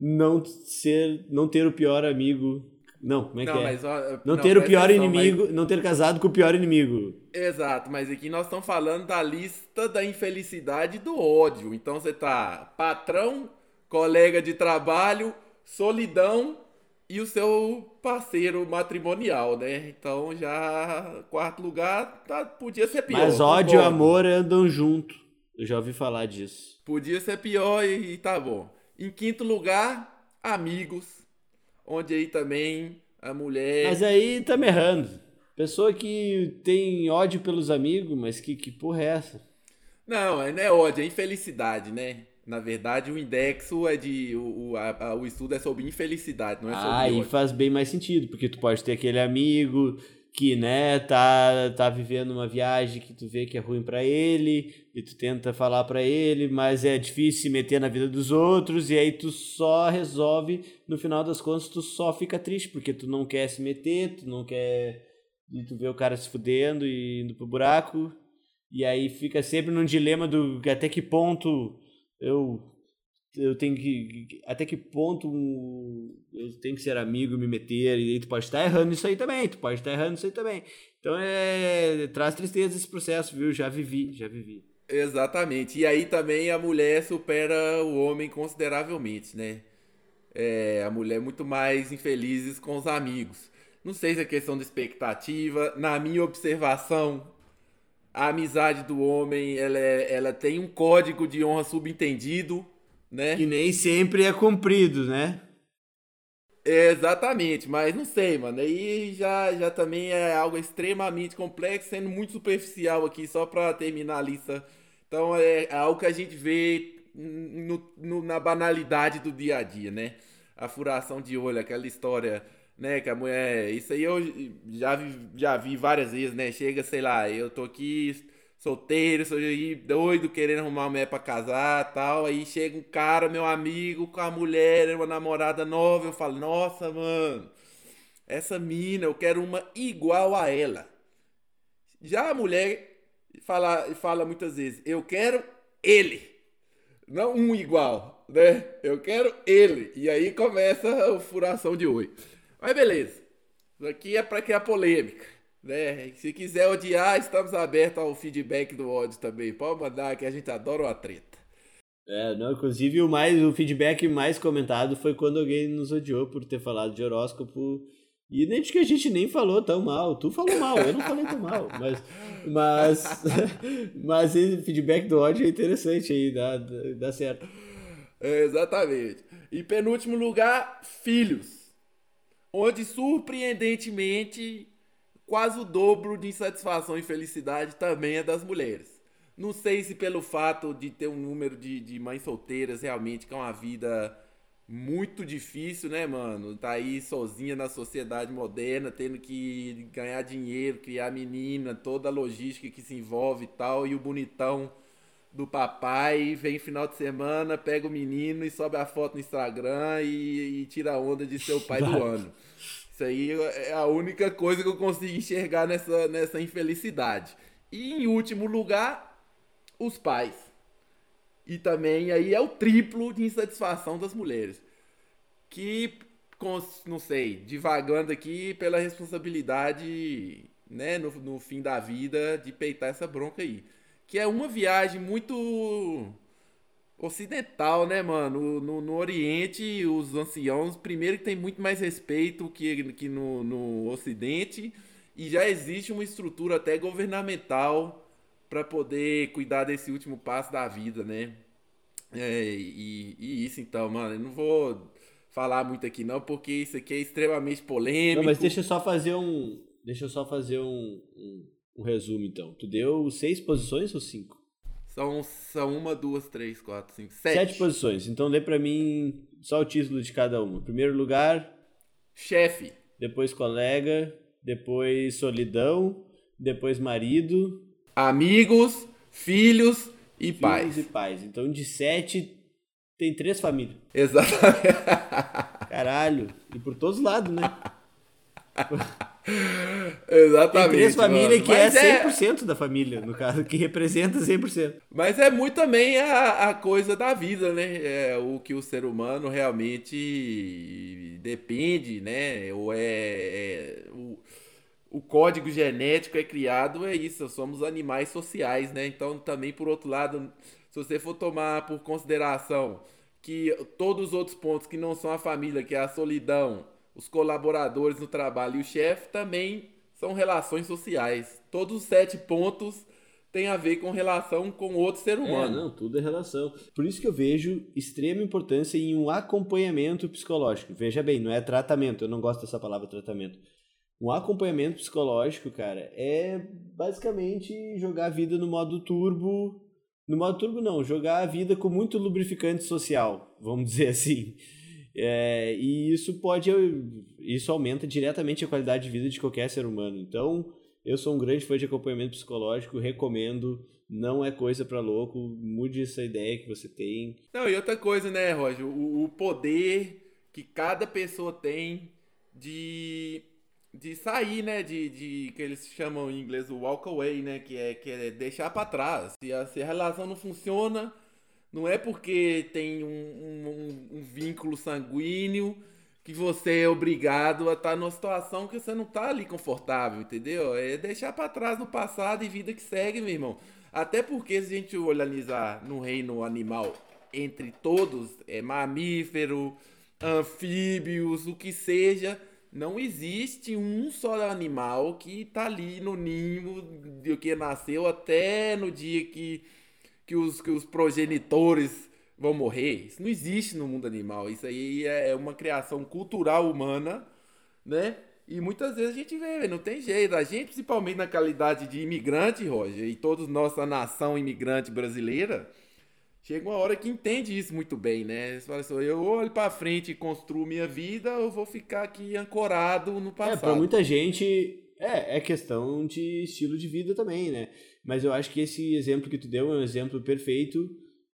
não ser, não ter o pior amigo. Não, como é que Não, é? mas, ó, não, ter o pior atenção, inimigo, não ter casado com o pior inimigo. mas- Exato, mas aqui nós estamos falando da lista da infelicidade e do ódio. Então você tá patrão, colega de trabalho, solidão e o seu parceiro matrimonial, né? Então já quarto lugar tá, podia ser pior. Mas ódio e amor andam junto. Eu já ouvi falar disso. Podia ser pior e, e tá bom. Em quinto lugar, amigos, onde aí também a mulher Mas aí tá me errando. Pessoa que tem ódio pelos amigos, mas que, que porra é essa? Não, não é ódio, é infelicidade, né? Na verdade, o indexo é de. O, o, a- o estudo é sobre infelicidade, não é sobre Ah, aí ódio. faz bem mais sentido, porque tu pode ter aquele amigo que, né, tá, tá vivendo uma viagem que tu vê que é ruim pra ele, e tu tenta falar pra ele, mas é difícil se meter na vida dos outros, e aí tu só resolve, no final das contas, tu só fica triste, porque tu não quer se meter, tu não quer. E tu vê o cara se fudendo e indo pro buraco, e aí fica sempre num dilema do até que ponto eu eu tenho que. Até que ponto eu tenho que ser amigo me meter, e aí tu pode estar errando isso aí também, tu pode estar errando isso aí também. Então é. Traz tristeza esse processo, viu? Já vivi, já vivi. Exatamente. E aí também a mulher supera o homem consideravelmente, né? É, a mulher é muito mais infelizes com os amigos. Não sei se é questão de expectativa. Na minha observação, a amizade do homem ela, é- ela tem um código de honra subentendido, né? E nem sempre é cumprido, né? Exatamente, mas não sei, mano. Aí já, já também é algo extremamente complexo, sendo muito superficial aqui, só pra terminar a lista. Então é algo que a gente vê no- no- na banalidade do dia a dia, né? A furação de olho, aquela história, né? Que a mulher. Isso aí eu já vi, já vi várias vezes, né? Chega, sei lá, eu tô aqui solteiro, sou aí doido, querendo arrumar uma mulher pra casar tal. Aí chega um cara, meu amigo, com a mulher, uma namorada nova. Eu falo, nossa, mano, essa mina, eu quero uma igual a ela. Já a mulher fala, fala muitas vezes, eu quero ele, não um igual, né? Eu quero ele. E aí começa a furação de oi. Mas beleza, isso aqui é pra criar polêmica. Né? Se quiser odiar, estamos abertos ao feedback do ódio também. Pode mandar que a gente adora uma treta. É, não, inclusive o, mais, o feedback mais comentado foi quando alguém nos odiou por ter falado de horóscopo. E nem de que a gente nem falou tão mal. Tu falou mal, eu não falei tão mal. Mas, mas, [laughs] mas esse feedback do ódio é interessante aí, dá, dá certo. É, exatamente. E penúltimo lugar, filhos. Onde surpreendentemente quase o dobro de insatisfação e felicidade também é das mulheres. Não sei se pelo fato de ter um número de, de mães solteiras realmente, que é uma vida muito difícil, né, mano? Tá aí sozinha na sociedade moderna, tendo que ganhar dinheiro, criar menina, toda a logística que se envolve e tal, e o bonitão do papai vem final de semana, pega o menino e sobe a foto no Instagram e, e tira a onda de ser o pai do ano. Isso aí é a única coisa que eu consigo enxergar nessa, nessa infelicidade. E em último lugar, os pais. E também aí é o triplo de insatisfação das mulheres. Que, não sei, divagando aqui pela responsabilidade, né, no, no fim da vida, de peitar essa bronca aí. Que é uma viagem muito ocidental, né, mano? No, no Oriente, os anciãos, primeiro que tem muito mais respeito que, que no, no Ocidente, e já existe uma estrutura até governamental para poder cuidar desse último passo da vida, né? É, e, e, isso então, mano, eu não vou falar muito aqui não, porque isso aqui é extremamente polêmico. Não, mas deixa eu só fazer um, deixa eu só fazer um, um, um resumo então. Tu deu seis posições ou cinco? São, são uma, duas, três, quatro, cinco, sete. Sete posições. Então lê pra mim só o título de cada uma. Primeiro lugar. Chefe. Depois colega. Depois solidão. Depois marido. Amigos, filhos e filhos pais. e pais. Então de sete tem três famílias. Exatamente. [laughs] Caralho. E por todos os lados, né? [laughs] [laughs] Exatamente. Tem três famílias que é Mas é 100% da família, no caso, que representa 100%. Mas é muito também a, a coisa da vida, né? É o que o ser humano realmente depende, né? Ou é, é o, o código genético é criado, é isso, somos animais sociais, né? Então também por outro lado, se você for tomar por consideração que todos os outros pontos que não são a família, que é a solidão, os colaboradores no trabalho e o chefe também são relações sociais. Todos os sete pontos têm a ver com relação com outro ser É, humano. não, tudo é relação. Por isso que eu vejo extrema importância em um acompanhamento psicológico. Veja bem, não é tratamento, eu não gosto dessa palavra tratamento. Um acompanhamento psicológico, cara, é basicamente jogar a vida no modo turbo. No modo turbo, não, jogar a vida com muito lubrificante social, vamos dizer assim. É, e isso pode. Isso aumenta diretamente a qualidade de vida de qualquer ser humano. Então, eu sou um grande fã de acompanhamento psicológico, recomendo. Não é coisa pra louco, mude essa ideia que você tem. Não, e outra coisa, né, Roger? O, o poder que cada pessoa tem de, de sair, né? De, de que eles chamam em inglês o walk away, né? Que é, que é deixar pra trás. Se a, se a relação não funciona, não é porque tem um, um, um vínculo sanguíneo que você é obrigado a estar numa situação que você não tá ali confortável, entendeu? É deixar pra trás no passado e vida que segue, meu irmão. Até porque se a gente analisar no reino animal, entre todos, é mamífero, anfíbios, o que seja, não existe um só animal que tá ali no ninho do que nasceu até no dia que, que, os, que os progenitores vão morrer. Isso não existe no mundo animal. Isso aí é uma criação cultural humana, né? E muitas vezes a gente vê, não tem jeito. A gente, principalmente na qualidade de imigrante, Roger, e todos nossa nação imigrante brasileira, chega uma hora que entende isso muito bem, né? Você fala assim, eu olho pra frente e construo minha vida, eu vou ficar aqui ancorado no É, passado. pra muita gente é, é questão de estilo de vida também, né? Mas eu acho que esse exemplo que tu deu é um exemplo perfeito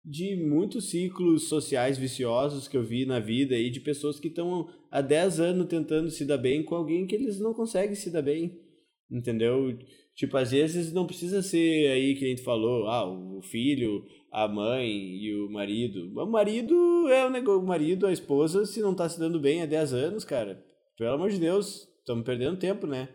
de muitos ciclos sociais viciosos que eu vi na vida e de pessoas que estão há 10 anos tentando se dar bem com alguém que eles não conseguem se dar bem, entendeu? Tipo, às vezes não precisa ser aí que a gente falou, ah, o filho, a mãe e o marido. O marido é o negócio, o marido, a esposa, se não tá se dando bem há 10 anos, cara, pelo amor de Deus, estamos perdendo tempo, né?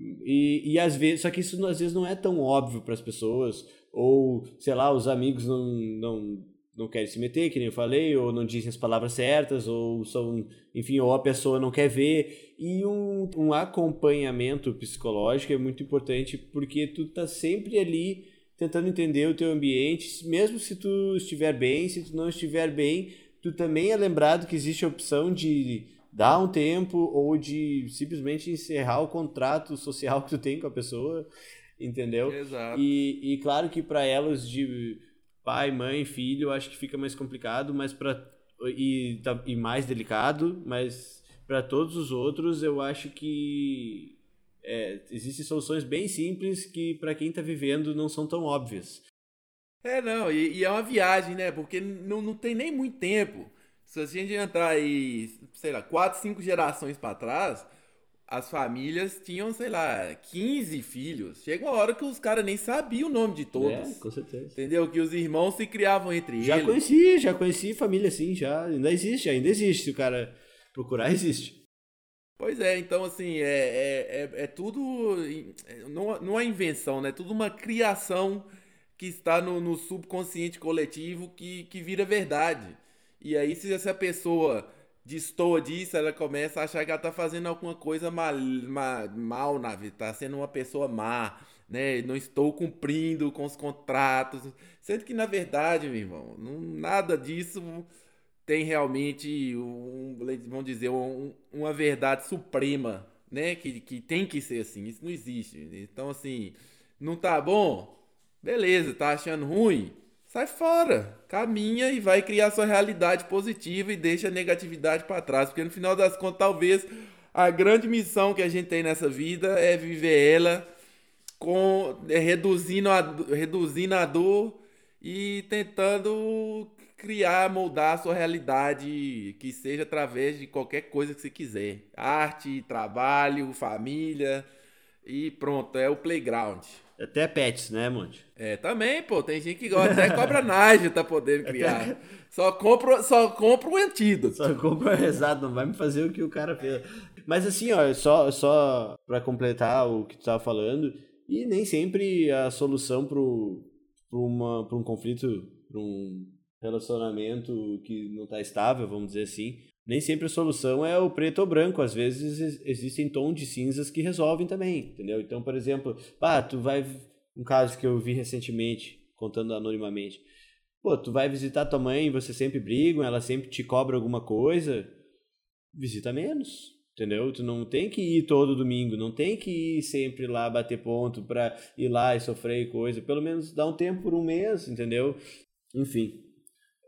E, e às vezes, só que isso às vezes não é tão óbvio para as pessoas, ou sei lá, os amigos não, não, não querem se meter, que nem eu falei, ou não dizem as palavras certas, ou são, enfim, ou a pessoa não quer ver. E um, um acompanhamento psicológico é muito importante porque tu tá sempre ali tentando entender o teu ambiente, mesmo se tu estiver bem, se tu não estiver bem, tu também é lembrado que existe a opção de dar um tempo ou de simplesmente encerrar o contrato social [laughs] que tu tem com a pessoa, entendeu? Exato. E, e claro que para elas de pai, mãe, filho, eu acho que fica mais complicado, mas para e, tá, e mais delicado, mas para todos os outros eu acho que é, existem soluções bem simples que para quem está vivendo não são tão óbvias. É, não, e, e, é uma viagem, né? Porque não, não tem nem muito tempo. Se a gente entrar aí, sei lá, quatro, cinco gerações para trás, as famílias tinham, sei lá, 15 filhos. Chega uma hora que os caras nem sabiam o nome de todos. É, com certeza. Entendeu? Que os irmãos se criavam entre já eles. Já conheci, já conheci família assim, já. Ainda existe, ainda existe. Se o cara procurar, existe. Pois é, então assim, é, é, é, é tudo. Não, não é invenção, né? É tudo uma criação que está no, no subconsciente coletivo que, que vira verdade. E aí, se essa pessoa destoa disso, ela começa a achar que ela tá fazendo alguma coisa mal, mal, mal na vida, tá sendo uma pessoa má, né? Não estou cumprindo com os contratos. Sendo que, na verdade, meu irmão, não, nada disso tem realmente, um, vamos dizer, um, uma verdade suprema, né? Que, que tem que ser assim. Isso não existe. Então, assim, não tá bom? Beleza, tá achando ruim? Sai fora, caminha e vai criar sua realidade positiva e deixa a negatividade para trás, porque no final das contas, talvez a grande missão que a gente tem nessa vida é viver ela com é, reduzindo a, reduzindo a dor e tentando criar, moldar a sua realidade que seja através de qualquer coisa que você quiser. Arte, trabalho, família e pronto, é o playground. Até pets, né, Monte? É, também, pô. Tem gente que gosta, até cobra Nage tá podendo criar. Só compra, só compra o antídoto. Só compra, exato, não vai me fazer o que o cara fez. Mas assim, ó, só, só pra completar o que tu tava falando, e nem sempre a solução pro, pro, uma, pro um conflito, pro um relacionamento que não tá estável, vamos dizer assim, nem sempre a solução é o preto ou branco. Às vezes existem tons de cinzas que resolvem também, entendeu? Então, por exemplo, ah, tu vai. Um caso que eu vi recentemente, contando anonimamente. Pô, tu vai visitar tua mãe, você sempre brigam, ela sempre te cobra alguma coisa. Visita menos, entendeu? Tu não tem que ir todo domingo, não tem que ir sempre lá bater ponto pra ir lá e sofrer coisa. Pelo menos dá um tempo por um mês, entendeu? Enfim.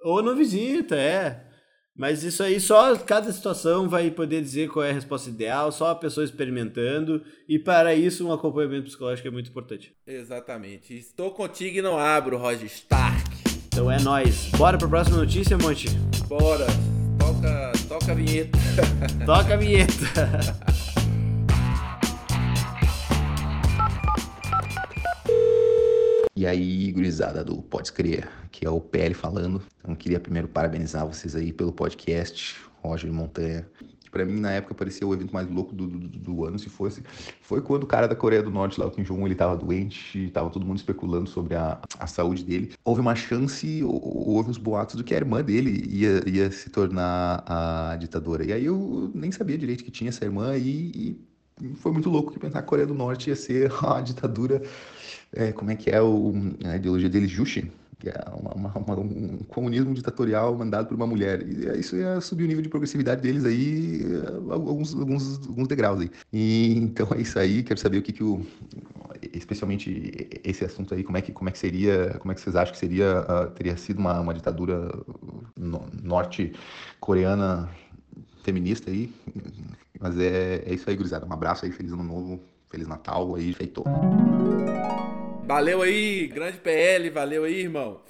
Ou não visita, é. Mas isso aí, só cada situação vai poder dizer qual é a resposta ideal, só a pessoa experimentando. E para isso, um acompanhamento psicológico é muito importante. Exatamente. Estou contigo e não abro, Roger Stark. Então é nós. Bora para a próxima notícia, Monte? Bora. Toca, toca a vinheta. toca a vinheta. [laughs] E aí, gurizada do Pode Crer, que é o PL falando. Então, queria primeiro parabenizar vocês aí pelo podcast, Roger Montanha. Que pra mim, na época, parecia o evento mais louco do, do, do, ano, se fosse. Foi quando o cara da Coreia do Norte, lá, o Kim Jong-un, ele tava doente, tava todo mundo especulando sobre a, a saúde dele. Houve uma chance, houve uns boatos do que a irmã dele ia, ia se tornar a ditadora. E aí eu nem sabia direito que tinha essa irmã e, e foi muito louco que pensar que a Coreia do Norte ia ser [laughs] a ditadura é, como é que é o, a ideologia deles, Jushin, que é uma, uma, um comunismo ditatorial mandado por uma mulher. E é, isso ia subir o nível de progressividade deles aí, é, alguns, alguns, alguns degraus aí. E, então é isso aí, quero saber o que, que o. Especialmente esse assunto aí, como é que, como é que seria, como é que vocês acham que seria, uh, teria sido uma, uma ditadura no, norte-coreana feminista aí. Mas é, é isso aí, gurizada. Um abraço aí, feliz ano novo, feliz Natal aí, feito. Valeu aí, grande PL, valeu aí, irmão.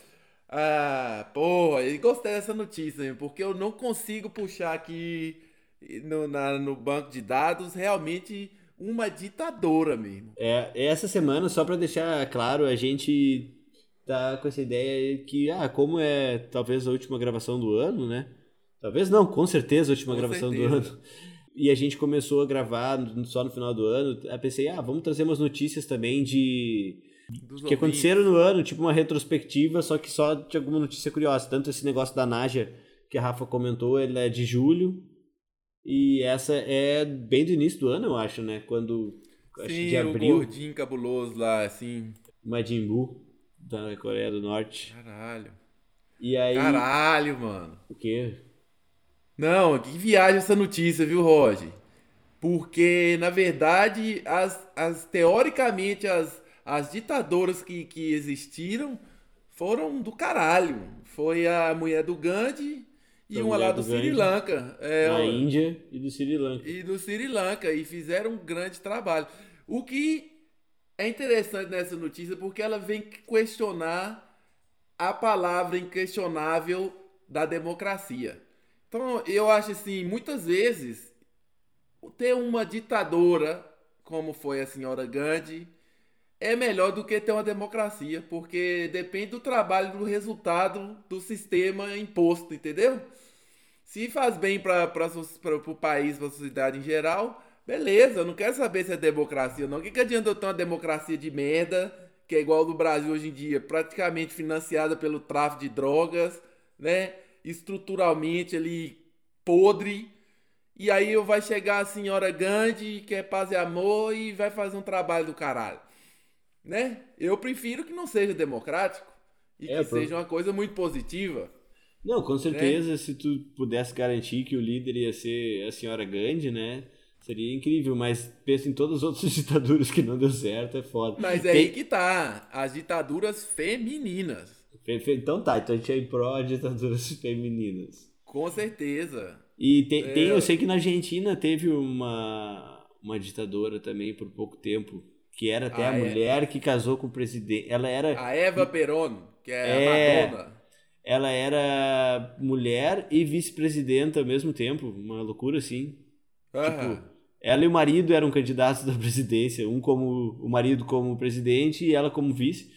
Ah, porra, eu gostei dessa notícia, porque eu não consigo puxar aqui no, na- no banco de dados realmente uma ditadora mesmo. É, essa semana, só pra deixar claro, a gente tá com essa ideia que, ah, como é talvez a última gravação do ano, né? Talvez não, com certeza a última Com gravação do certeza. ano. E a gente começou a gravar só no final do ano. Eu pensei, ah, vamos trazer umas notícias também de Dos que aconteceram no ano, tipo uma retrospectiva, só que só de alguma notícia curiosa. Tanto esse negócio da Naja que a Rafa comentou, ele é de julho. E essa é bem do início do ano, eu acho, né? Quando. Acho que Sim, de o abril, gordinho cabuloso lá, assim. Majin Buu, da Coreia do Norte. Caralho. E aí. Caralho, mano. O quê? Não, que viagem essa notícia, viu, Roger? Porque, na verdade, as, as teoricamente, as, as ditadoras que, que existiram foram do caralho. Foi a mulher do Gandhi e Foi a uma lá do do Sri. Lanka. É, ó, Índia e do Sri Lanka. e do Sri Lanka e fizeram um grande trabalho. O que é interessante nessa notícia porque ela vem questionar a palavra inquestionável da democracia. Então, eu acho assim, muitas vezes ter uma ditadora como foi a senhora Gandhi é melhor do que ter uma democracia, porque depende do trabalho, do resultado do sistema imposto, entendeu? Se faz bem para o país, para a sociedade em geral, beleza, eu não quero saber se é democracia ou não. O que, que adianta eu ter uma democracia de merda, que é igual do Brasil hoje em dia, praticamente financiada pelo tráfico de drogas, né? Estruturalmente ali podre. E aí vai chegar a senhora Gandhi, que é paz e amor, e vai fazer um trabalho do caralho. Né? Eu prefiro que não seja democrático e É, que pro- seja uma coisa muito positiva. Não, com certeza, se tu pudesse garantir que o líder ia ser a senhora Gandhi, né? Seria incrível, mas pensa em todas as outras [laughs] ditaduras que não deu certo, é foda. Mas é Tem- aí que tá. As ditaduras femininas. Fe- fe- Então tá, então a gente é em pró ditaduras [laughs] femininas. Com certeza. E tem, É. tem- eu sei que na Argentina teve uma, uma ditadora também por pouco tempo, que era até Ah, a é? mulher que casou com o presidente. Ela era, A Eva Peron, que é, É. a Madonna. ela era mulher e vice-presidenta ao mesmo tempo, uma loucura assim. Aham. Ela e o marido eram candidatos [laughs] da presidência, um como o marido como presidente e ela como vice.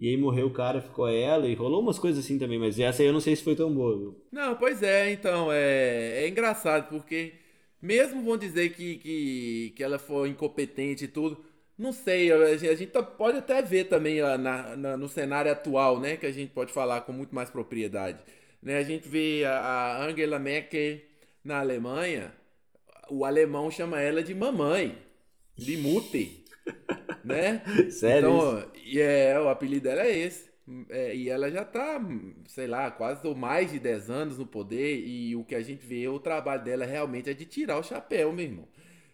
E aí morreu o cara, ficou ela e rolou umas coisas assim também, mas essa aí eu não sei se foi tão boa. Viu? Não, pois é, então, é, é engraçado, porque mesmo vão dizer que, que, que ela foi incompetente e tudo, não sei, a gente, a gente tá- pode até ver também na, na- no cenário atual, né, que a gente pode falar com muito mais propriedade. Né, a gente vê a, a Angela Merkel na Alemanha, o alemão chama ela de mamãe, de Mutter, [laughs] né? Sério? Então, e é, o apelido dela é esse. É, e ela já tá, sei lá, quase ou mais de 10 anos no poder. E o que a gente vê, o trabalho dela realmente é de tirar o chapéu, meu irmão.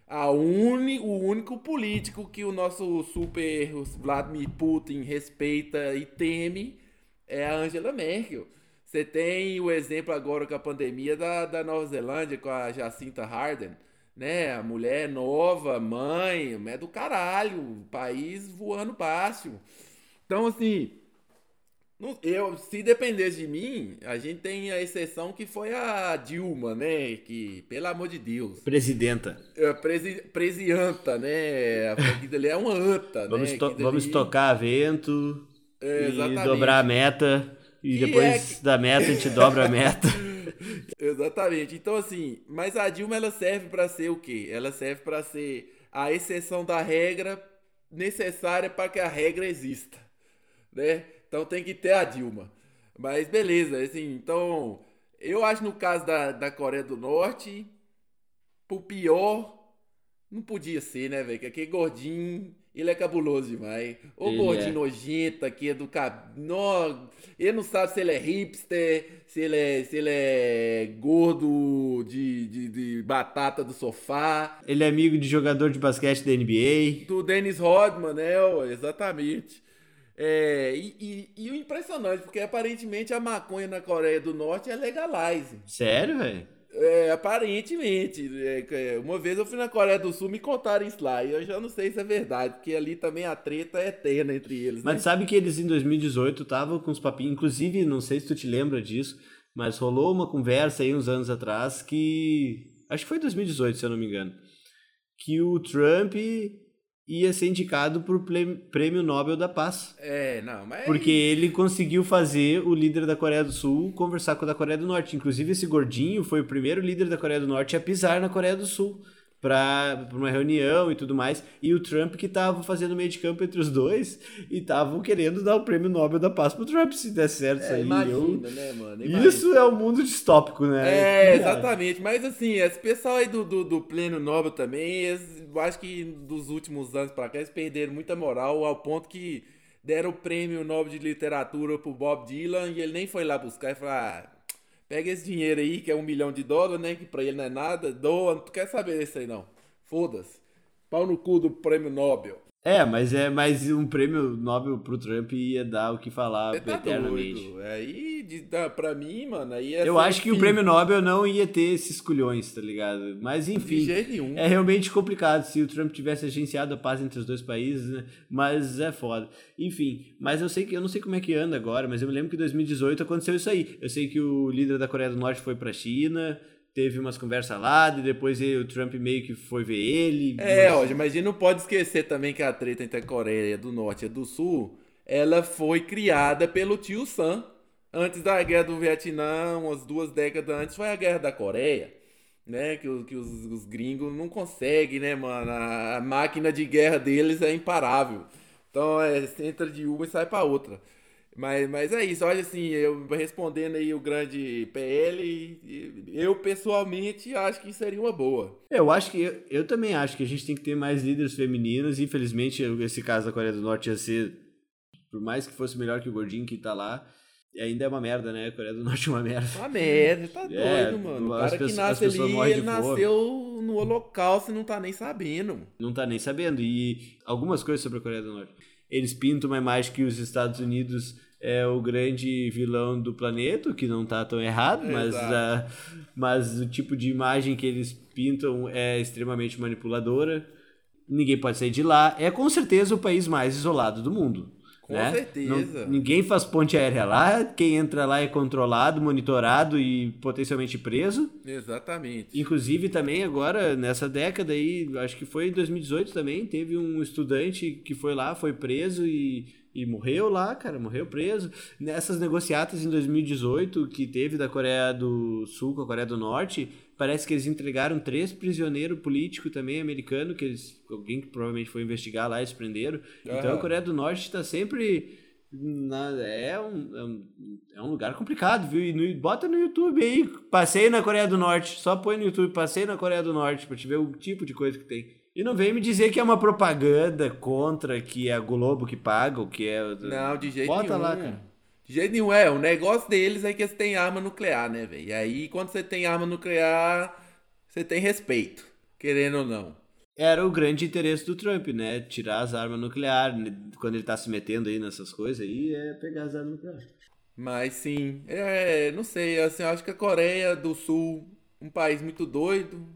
A uni, o único político que o nosso super Vladimir Putin respeita e teme é a Angela Merkel. Você tem o exemplo agora com a pandemia da, da Nova Zelândia, com a Jacinta Ardern, né? A mulher nova, mãe, é do caralho, o país voando baixo. Então, assim, eu, se dependesse de mim, a gente tem a exceção que foi a Dilma, né? Que, pelo amor de Deus, Presidenta. é presi, presianta, né? Aquilo ali é uma anta, [laughs] Vamos, né? to- vamos tocar vento É, e dobrar a meta. E Que depois é da meta a gente dobra a meta. [laughs] [laughs] Exatamente. Então, assim, mas a Dilma ela serve para ser o quê? Ela serve para ser a exceção da regra necessária para que a regra exista, né? Então tem que ter a Dilma. Mas beleza, assim, então eu acho no caso da, da Coreia do Norte, por pior, não podia ser, né, velho? Que aquele gordinho, ele é cabuloso demais. O Ele gordinho é. nojento aqui é do cabelo. Ele não sabe se ele é hipster, se ele é, se ele é gordo de, de, de batata do sofá. Ele é amigo de jogador de basquete da NBA. Do Dennis Rodman, né? Exatamente. É, e, e- e o impressionante, porque aparentemente a maconha na Coreia do Norte é legalize. Sério, velho? É, aparentemente. É, uma vez eu fui na Coreia do Sul, me contaram isso lá. E eu já não sei se é verdade, porque ali também a treta é eterna entre eles. Mas né? sabe que eles em 2018 estavam com os papinhos, inclusive, não sei se tu te lembra disso, mas rolou uma conversa aí uns anos atrás que. Acho que foi 2018, se eu não me engano. Que o Trump ia ser indicado por Prêmio Nobel da Paz. É, não, mas. Porque ele conseguiu fazer o líder da Coreia do Sul conversar com o da Coreia do Norte. Inclusive, esse gordinho foi o primeiro líder da Coreia do Norte a pisar na Coreia do Sul para uma reunião e tudo mais. E o Trump que tava fazendo meio de campo entre os dois e estavam querendo dar o prêmio Nobel da Paz pro Trump, se der certo É, isso aí. imagina, Eu- né, mano? Imagina. Isso é o mundo distópico, né? É, Que exatamente. Mas assim, esse pessoal aí do, do, do Pleno Nobel também, eles- eu acho que dos últimos anos pra cá, eles perderam muita moral ao ponto que deram o prêmio Nobel de Literatura pro Bob Dylan e ele nem foi lá buscar e falou: ah, pega esse dinheiro aí, que é um milhão de dólares, né? Que pra ele não é nada, doa, não quer saber disso aí não. Foda-se. Pau no cu do prêmio Nobel. É, mas é mas um prêmio Nobel pro Trump ia dar o que falar tá eternamente. doido. Aí, de, da- pra mim, mano, aí é Eu acho que o prêmio Nobel não ia ter esses culhões, tá ligado? Mas De enfim, jeito nenhum. é realmente complicado se o Trump tivesse agenciado a paz entre os dois países, né? Mas é foda. Enfim, mas eu sei que eu não sei como é que anda agora, mas eu me lembro que em 2018 aconteceu isso aí. Eu sei que o líder da Coreia do Norte foi pra China, teve umas conversas lá, e depois o Trump meio que foi ver ele. É, Mas- mas a gente não pode esquecer também que a treta entre a Coreia do Norte e a do Sul, ela foi criada pelo tio Sam. Antes da Guerra do Vietnã, umas duas décadas antes, foi a Guerra da Coreia. Né, que, o- que os, os gringos não conseguem, né, mano? A, a máquina de guerra deles é imparável. Então, é, você entra de uma e sai pra outra. Mas, mas é isso, olha assim, eu respondendo aí o grande PL, eu pessoalmente acho que seria uma boa. Eu acho que eu, eu também acho que a gente tem que ter mais líderes femininos. Infelizmente, esse caso da Coreia do Norte ia ser, por mais que fosse melhor que o gordinho que tá lá, ainda é uma merda, né? A Coreia do Norte é uma merda. Uma merda, tá doido, É, mano. O cara que nasce ali, ele nasceu no holocausto e não tá nem sabendo. Não tá nem sabendo. E algumas coisas sobre a Coreia do Norte. Eles pintam uma imagem que os Estados Unidos é o grande vilão do planeta, que não tá tão errado, mas, ah, mas o tipo de imagem que eles pintam é extremamente manipuladora. Ninguém pode sair de lá. É com certeza o país mais isolado do mundo. Com né? certeza. Não- ninguém faz ponte aérea lá. Quem entra lá é controlado, monitorado e potencialmente preso. Exatamente. Inclusive também agora, nessa década aí, acho que foi em 2018 também, teve um estudante que foi lá, foi preso e, e morreu lá, cara, morreu preso. Nessas negociatas em 2018 que teve da Coreia do Sul com a Coreia do Norte, parece que eles entregaram três prisioneiros políticos também americanos, que eles, alguém que provavelmente foi investigar lá, eles prenderam. Então a. Coreia do Norte está sempre... na- é, um, é, um, é um lugar complicado, viu? E no- bota no YouTube aí, passeio na Coreia do Norte. Só põe no YouTube, passeio na Coreia do Norte, pra te ver o tipo de coisa que tem. E não vem me dizer que é uma propaganda contra, que é a Globo que paga, ou que é... Não, de jeito Bota nenhum. lá, cara. De jeito nenhum. É, o negócio deles é que eles têm arma nuclear, né, velho? E aí, quando você tem arma nuclear, você tem respeito. Querendo ou não. Era o grande interesse do Trump, né? Tirar as armas nucleares. né? Quando ele tá se metendo aí nessas coisas aí, é pegar as armas nucleares. Mas sim, é, não sei, assim, eu acho que a Coreia do Sul, um país muito doido.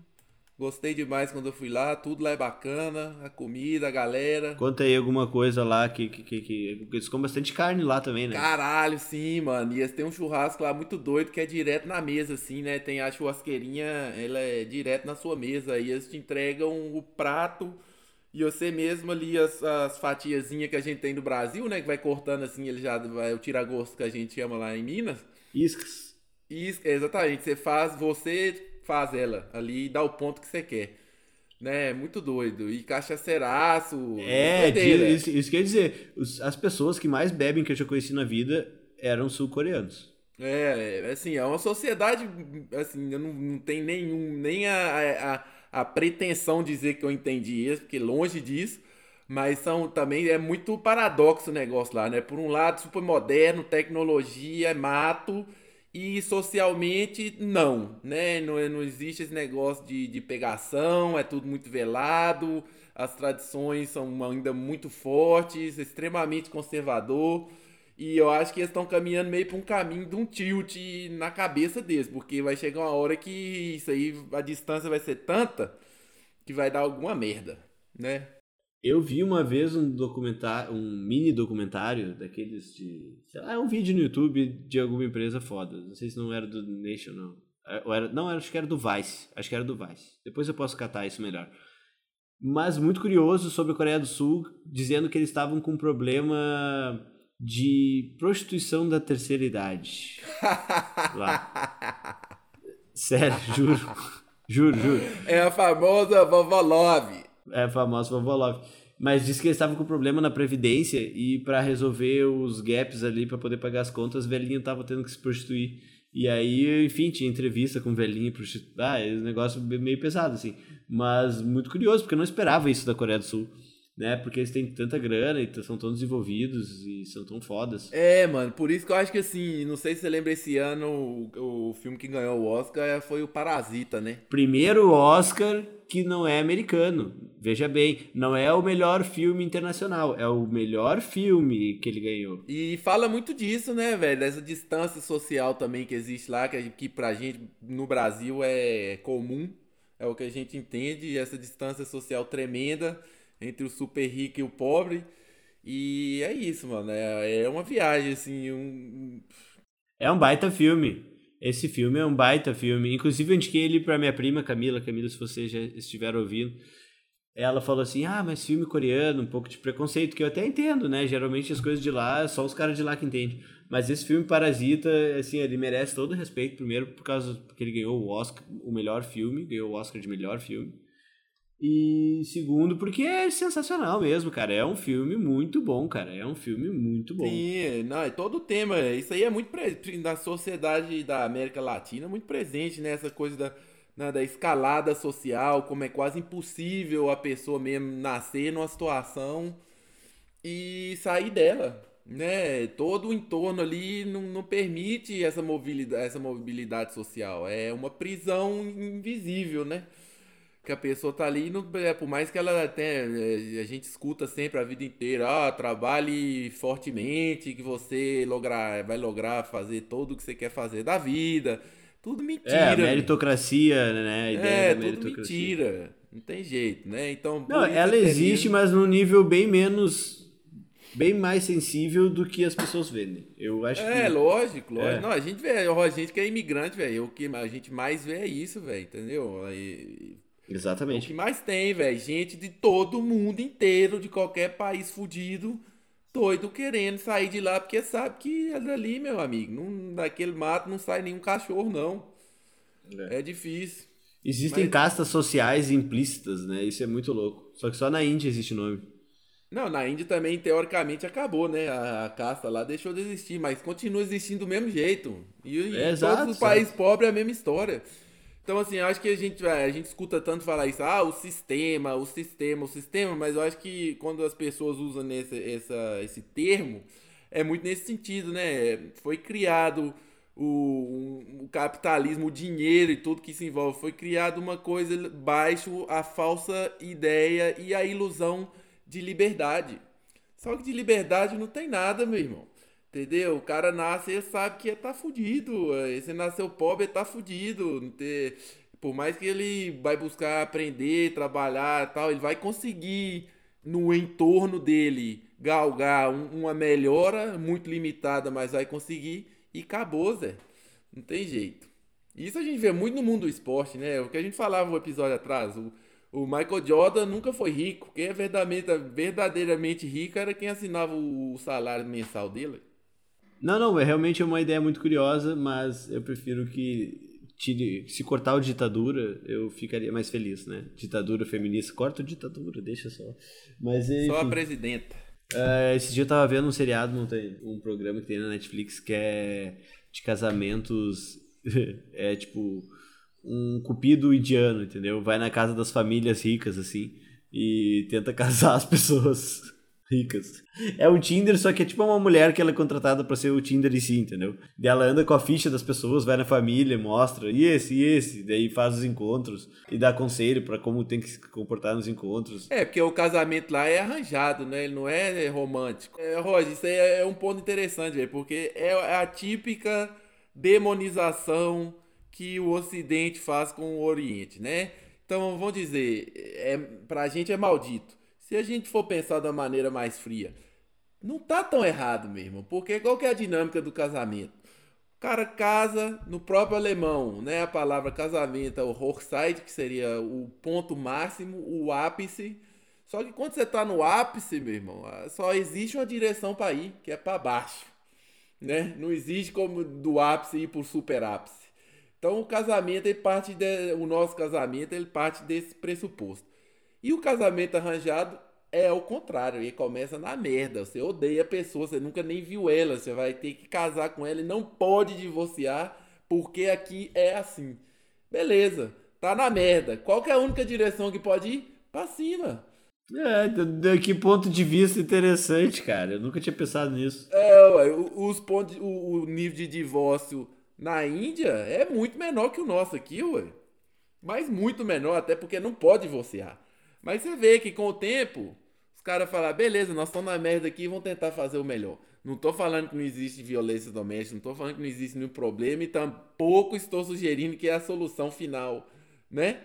Gostei demais quando eu fui lá, tudo lá é bacana, a comida, a galera. Conta aí alguma coisa lá que, que, que, que- porque eles comem bastante carne lá também, né? Caralho, sim, mano. E eles têm um churrasco lá muito doido que é direto na mesa, assim, né? Tem a churrasqueirinha, ela é direto na sua mesa. Aí eles te entregam o prato e você mesmo ali, as, as fatiazinhas que a gente tem do Brasil, né? Que vai cortando assim, ele já vai o tira-gosto que a gente chama lá em Minas. Iscas. Isso, exatamente. Você faz, você faz ela ali e dá o ponto que você quer. Né? Muito doido. E cachaceiraço. É, doideira. tira- isso, isso quer dizer, os- as pessoas que mais bebem que eu já conheci na vida eram sul-coreanos. É, é, assim, é uma sociedade, assim, eu não, não tenho nenhum, nem a, a, a pretensão de dizer que eu entendi isso, porque longe disso, mas são também, é muito paradoxo o negócio lá, né? Por um lado, super moderno, tecnologia, mato, e socialmente, não, né? Não, não existe esse negócio de, de pegação, é tudo muito velado, as tradições são ainda muito fortes, extremamente conservador. E eu acho que eles estão caminhando meio para um caminho de um tilt na cabeça deles, porque vai chegar uma hora que isso aí, a distância vai ser tanta que vai dar alguma merda, né? Eu vi uma vez um documentário, um mini documentário daqueles de. Sei lá, é um vídeo no YouTube de alguma empresa foda. Não sei se não era do Nation, não. É, ou era, não, acho que era do Vice. Acho que era do Vice. Depois eu posso catar isso melhor. Mas muito curioso sobre a Coreia do Sul, dizendo que eles estavam com um problema de prostituição da terceira idade. [laughs] Lá. Sério, juro. Juro, juro. É a famosa vovó Love. É vovó Love. Mas disse que eles estavam com problema na previdência e para resolver os gaps ali para poder pagar as contas, o velhinho tava tendo que se prostituir. E aí, enfim, tinha entrevista com o velhinho prostituído. Ah, é um negócio meio pesado, assim. Mas muito curioso, porque eu não esperava isso da Coreia do Sul né? Porque eles têm tanta grana e são tão desenvolvidos e são tão fodas. É, mano, por isso que eu acho que assim, não sei se você lembra esse ano, o, o filme que ganhou o Oscar foi o Parasita, né? Primeiro Oscar que não é americano. Veja bem, não é o melhor filme internacional, é o melhor filme que ele ganhou. E fala muito disso, né, velho? Dessa distância social também que existe lá, que, que pra gente no Brasil é comum, é o que a gente entende, essa distância social tremenda entre o super rico e o pobre. E é isso, mano. É, é uma viagem, assim. Um... É um baita filme. Esse filme é um baita filme. Inclusive, eu indiquei ele pra minha prima Camila. Camila, se você já estiver ouvindo. Ela falou assim: ah, mas filme coreano, um pouco de preconceito, que eu até entendo, né? Geralmente as coisas de lá, só os caras de lá que entendem. Mas esse filme Parasita, assim, ele merece todo o respeito. Primeiro, por causa porque ele ganhou o Oscar, o melhor filme, ganhou o Oscar de melhor filme. E segundo, porque é sensacional mesmo, cara. É um filme muito bom, cara. É um filme muito bom. Sim, não, é todo o tema. Isso aí é muito presente na sociedade da América Latina, muito presente nessa coisa da, da escalada social, como é quase impossível a pessoa mesmo nascer numa situação e sair dela. Né? Todo o entorno ali não, não permite essa mobilidade, essa mobilidade social. É uma prisão invisível, né? Que a pessoa tá ali, no, é, por mais que ela até é, a gente escuta sempre a vida inteira, ah, trabalhe fortemente, que você lograr, vai lograr fazer tudo o que você quer fazer da vida. Tudo mentira. É, meritocracia, né? É, tudo mentira. Não tem jeito, né? Então, Não, ela existe, mas num nível bem menos bem mais sensível do que as pessoas vendem. Eu acho é, que... lógico, lógico. É. Não, a gente vê, a gente que é imigrante, velho, o que a gente mais vê é isso, velho, entendeu? Exatamente. O que mais tem, velho? Gente de todo mundo inteiro, de qualquer país fudido, doido querendo sair de lá, porque sabe que é dali, meu amigo, não, daquele mato não sai nenhum cachorro, não. É, é difícil. Existem Mas... castas sociais implícitas, né? Isso é muito louco. Só que só na Índia existe o nome. Não, na Índia também, teoricamente, acabou, né? A, a casta lá deixou de existir, mas continua existindo do mesmo jeito. E, e é, todos os países pobres é a mesma história. Então, assim, eu acho que a gente, a gente escuta tanto falar isso, ah, o sistema, o sistema, o sistema, mas eu acho que quando as pessoas usam nesse, essa, esse termo, é muito nesse sentido, né? Foi criado o, um, o capitalismo, o dinheiro e tudo que se envolve, foi criado uma coisa baixo a falsa ideia e a ilusão de liberdade. Só que de liberdade não tem nada, meu irmão. Entendeu? O cara nasce e sabe que tá fudido. Se nasceu pobre, tá fudido. Por mais que ele vai buscar aprender, trabalhar tal, ele vai conseguir no entorno dele galgar uma melhora muito limitada, mas vai conseguir e acabou, Zé. Não tem jeito. Isso a gente vê muito no mundo do esporte, né? O que a gente falava no episódio atrás. O, o Michael Jordan nunca foi rico. Quem é verdadeiramente, verdadeiramente rico era quem assinava o salário mensal dele. Não, não, é realmente uma ideia muito curiosa, mas eu prefiro que tire, se cortar o ditadura, eu ficaria mais feliz, né? Ditadura feminista, corta o ditadura, deixa só. Mas enfim, só a presidenta. Uh, esse dia eu tava vendo um seriado, um, um programa que tem na Netflix que é de casamentos, [laughs] é tipo um cupido indiano, entendeu? Vai na casa das famílias ricas assim e tenta [laughs] casar as pessoas. Ricas. É um Tinder, só que é tipo uma mulher que ela é contratada pra ser o Tinder em si, entendeu? E ela anda com a ficha das pessoas, vai na família, mostra, e esse, e esse, daí faz os encontros e dá conselho pra como tem que se comportar nos encontros. É, porque o casamento lá é arranjado, né? Ele não é romântico. É, Roger, isso aí é um ponto interessante, velho, porque é a típica demonização que o Ocidente faz com o Oriente, né? Então, vamos dizer, é, pra gente é maldito. Se a gente for pensar uma maneira mais fria, não tá tão errado mesmo, porque qual que é a dinâmica do casamento? O cara casa no próprio alemão, né? A palavra casamento é o Hochzeit, que seria o ponto máximo, o ápice. Só que quando você tá no ápice, meu irmão, só existe uma direção para ir, que é para baixo, né? Não existe como do ápice ir pro super ápice. Então o casamento, ele parte de, o nosso casamento, ele parte desse pressuposto. E o casamento arranjado é o contrário, ele começa na merda. Você odeia a pessoa, você nunca nem viu ela, você vai ter que casar com ela e não pode divorciar, porque aqui é assim. Beleza, tá na merda. Qual é a única direção que pode ir? Pra cima. É, de que ponto de vista interessante, cara. Eu nunca tinha pensado nisso. É, ué, os pontos, o, o nível de divórcio na Índia é muito menor que o nosso aqui, ué. Mas muito menor, até porque não pode divorciar. Mas você vê que com o tempo, os caras falam, beleza, nós estamos na merda aqui e vão tentar fazer o melhor. Não estou falando que não existe violência doméstica, não estou falando que não existe nenhum problema e tampouco estou sugerindo que é a solução final, né?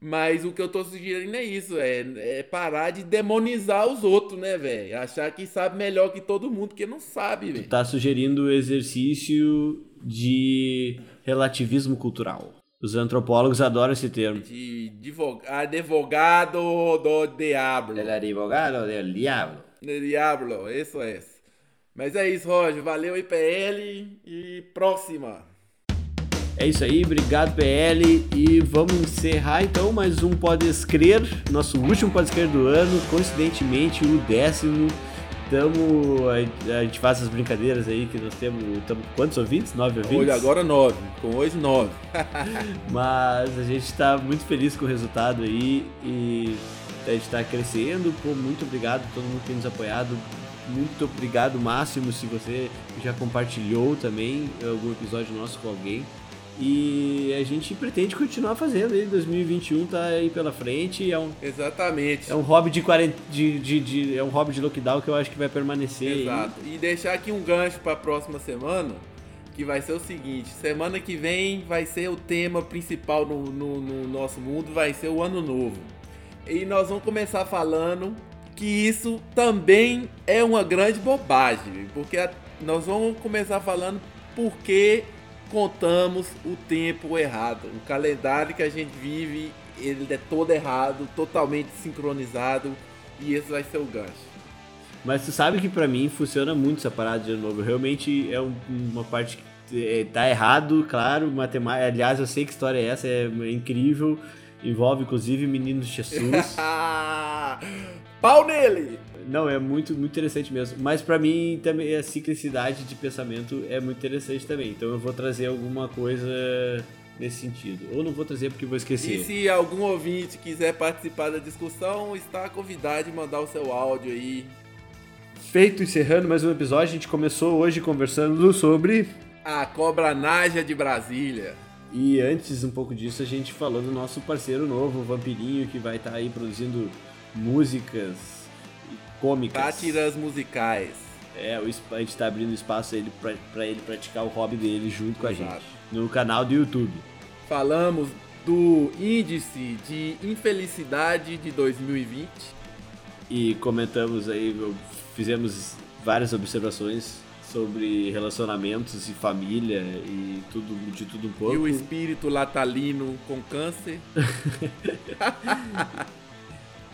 Mas o que eu estou sugerindo é isso, é, é, parar de demonizar os outros, né, velho? Achar que sabe melhor que todo mundo, porque não sabe, velho. Tá sugerindo o exercício de relativismo cultural. Os antropólogos adoram esse termo. De advogado do diabo. El advogado del diablo. Del diablo, isso é. Mas é isso, Roger. Valeu, IPL. E próxima. É isso aí, obrigado PL e vamos encerrar então mais um Pode Escrever, nosso último Pode Escrever do ano, coincidentemente o décimo Tamo, a, a, gente faz essas brincadeiras aí que nós temos. Tamo, quantos ouvintes? Nove ouvintes? Hoje agora nove, com hoje nove. [laughs] Mas a gente está muito feliz com o resultado aí e a gente está crescendo. Pô, muito obrigado a todo mundo que tem nos apoiado. Muito obrigado, Máximo, se você já compartilhou também algum episódio nosso com alguém. E a gente pretende continuar fazendo aí. 2021 tá aí pela frente. É um, Exatamente. É um hobby de, quarent... de, de, de, é um hobby de lockdown que eu acho que vai permanecer. Exato. Aí. E deixar aqui um gancho para a próxima semana, que vai ser o seguinte: semana que vem vai ser o tema principal no, no, no nosso mundo, vai ser o ano novo. E nós vamos começar falando que isso também é uma grande bobagem, porque nós vamos começar falando porque contamos o tempo errado. O calendário que a gente vive, ele é todo errado, totalmente sincronizado, e esse vai ser o gancho. Mas tu sabe que para mim funciona muito essa parada de novo. Realmente é uma parte que é, tá errado, claro, matemática. Aliás, eu sei que história é essa, é incrível. Envolve inclusive meninos Jesus. [laughs] Pau nele! Não, é muito, muito interessante mesmo. Mas para mim também a ciclicidade de pensamento é muito interessante também. Então eu vou trazer alguma coisa nesse sentido. Ou não vou trazer porque vou esquecer. E se algum ouvinte quiser participar da discussão, está convidado a mandar o seu áudio aí. Feito, encerrando mais um episódio, a gente começou hoje conversando sobre a Cobra Naja de Brasília. E antes um pouco disso, a gente falou do nosso parceiro novo, o Vampirinho, que vai estar tá aí produzindo músicas cômicas. Sátiras musicais. É, a gente está abrindo espaço ele para ele praticar o hobby dele junto com a Exato. gente. No canal do YouTube. Falamos do índice de infelicidade de 2020. E comentamos aí, fizemos várias observações sobre relacionamentos e família e tudo de tudo um pouco. E o espírito latalino com câncer. [laughs]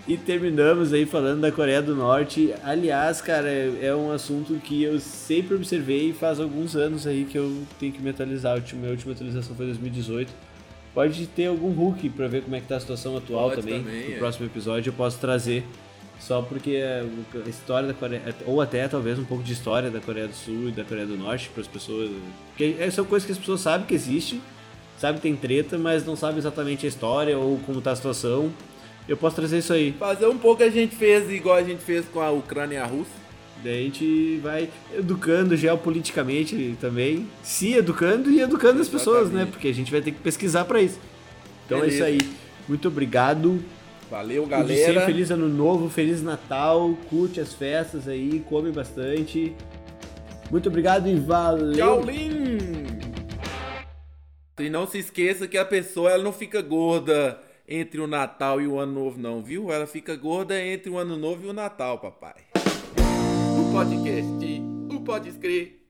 E terminamos aí falando da Coreia do Norte. Aliás, cara, é um assunto que eu sempre observei e faz alguns anos aí que eu tenho que me atualizar. A minha última atualização foi 2018. Pode ter algum Hulk para ver como é que tá a situação atual Pode também. também no é. próximo episódio eu posso trazer. Só porque a história da Coreia, ou até talvez um pouco de história da Coreia do Sul e da Coreia do Norte para as pessoas. Porque são coisas que as pessoas sabem que existe, sabem que tem treta, mas não sabem exatamente a história ou como tá a situação Eu posso trazer isso aí. Fazer um pouco a gente fez igual a gente fez com a Ucrânia e a Rússia. Daí a gente vai educando geopoliticamente também, se educando e educando as pessoas, né? Exatamente. Porque a gente vai ter que pesquisar pra isso. Então é Beleza. isso aí. Muito obrigado. Valeu, de sempre, galera. feliz ano novo, feliz Natal, curte as festas aí, come bastante. Muito obrigado e valeu. Tchau, Lin! E não se esqueça que a pessoa ela não fica gorda entre o Natal e o Ano Novo, não, viu? Ela fica gorda entre o Ano Novo e o Natal, papai. O podcast, o.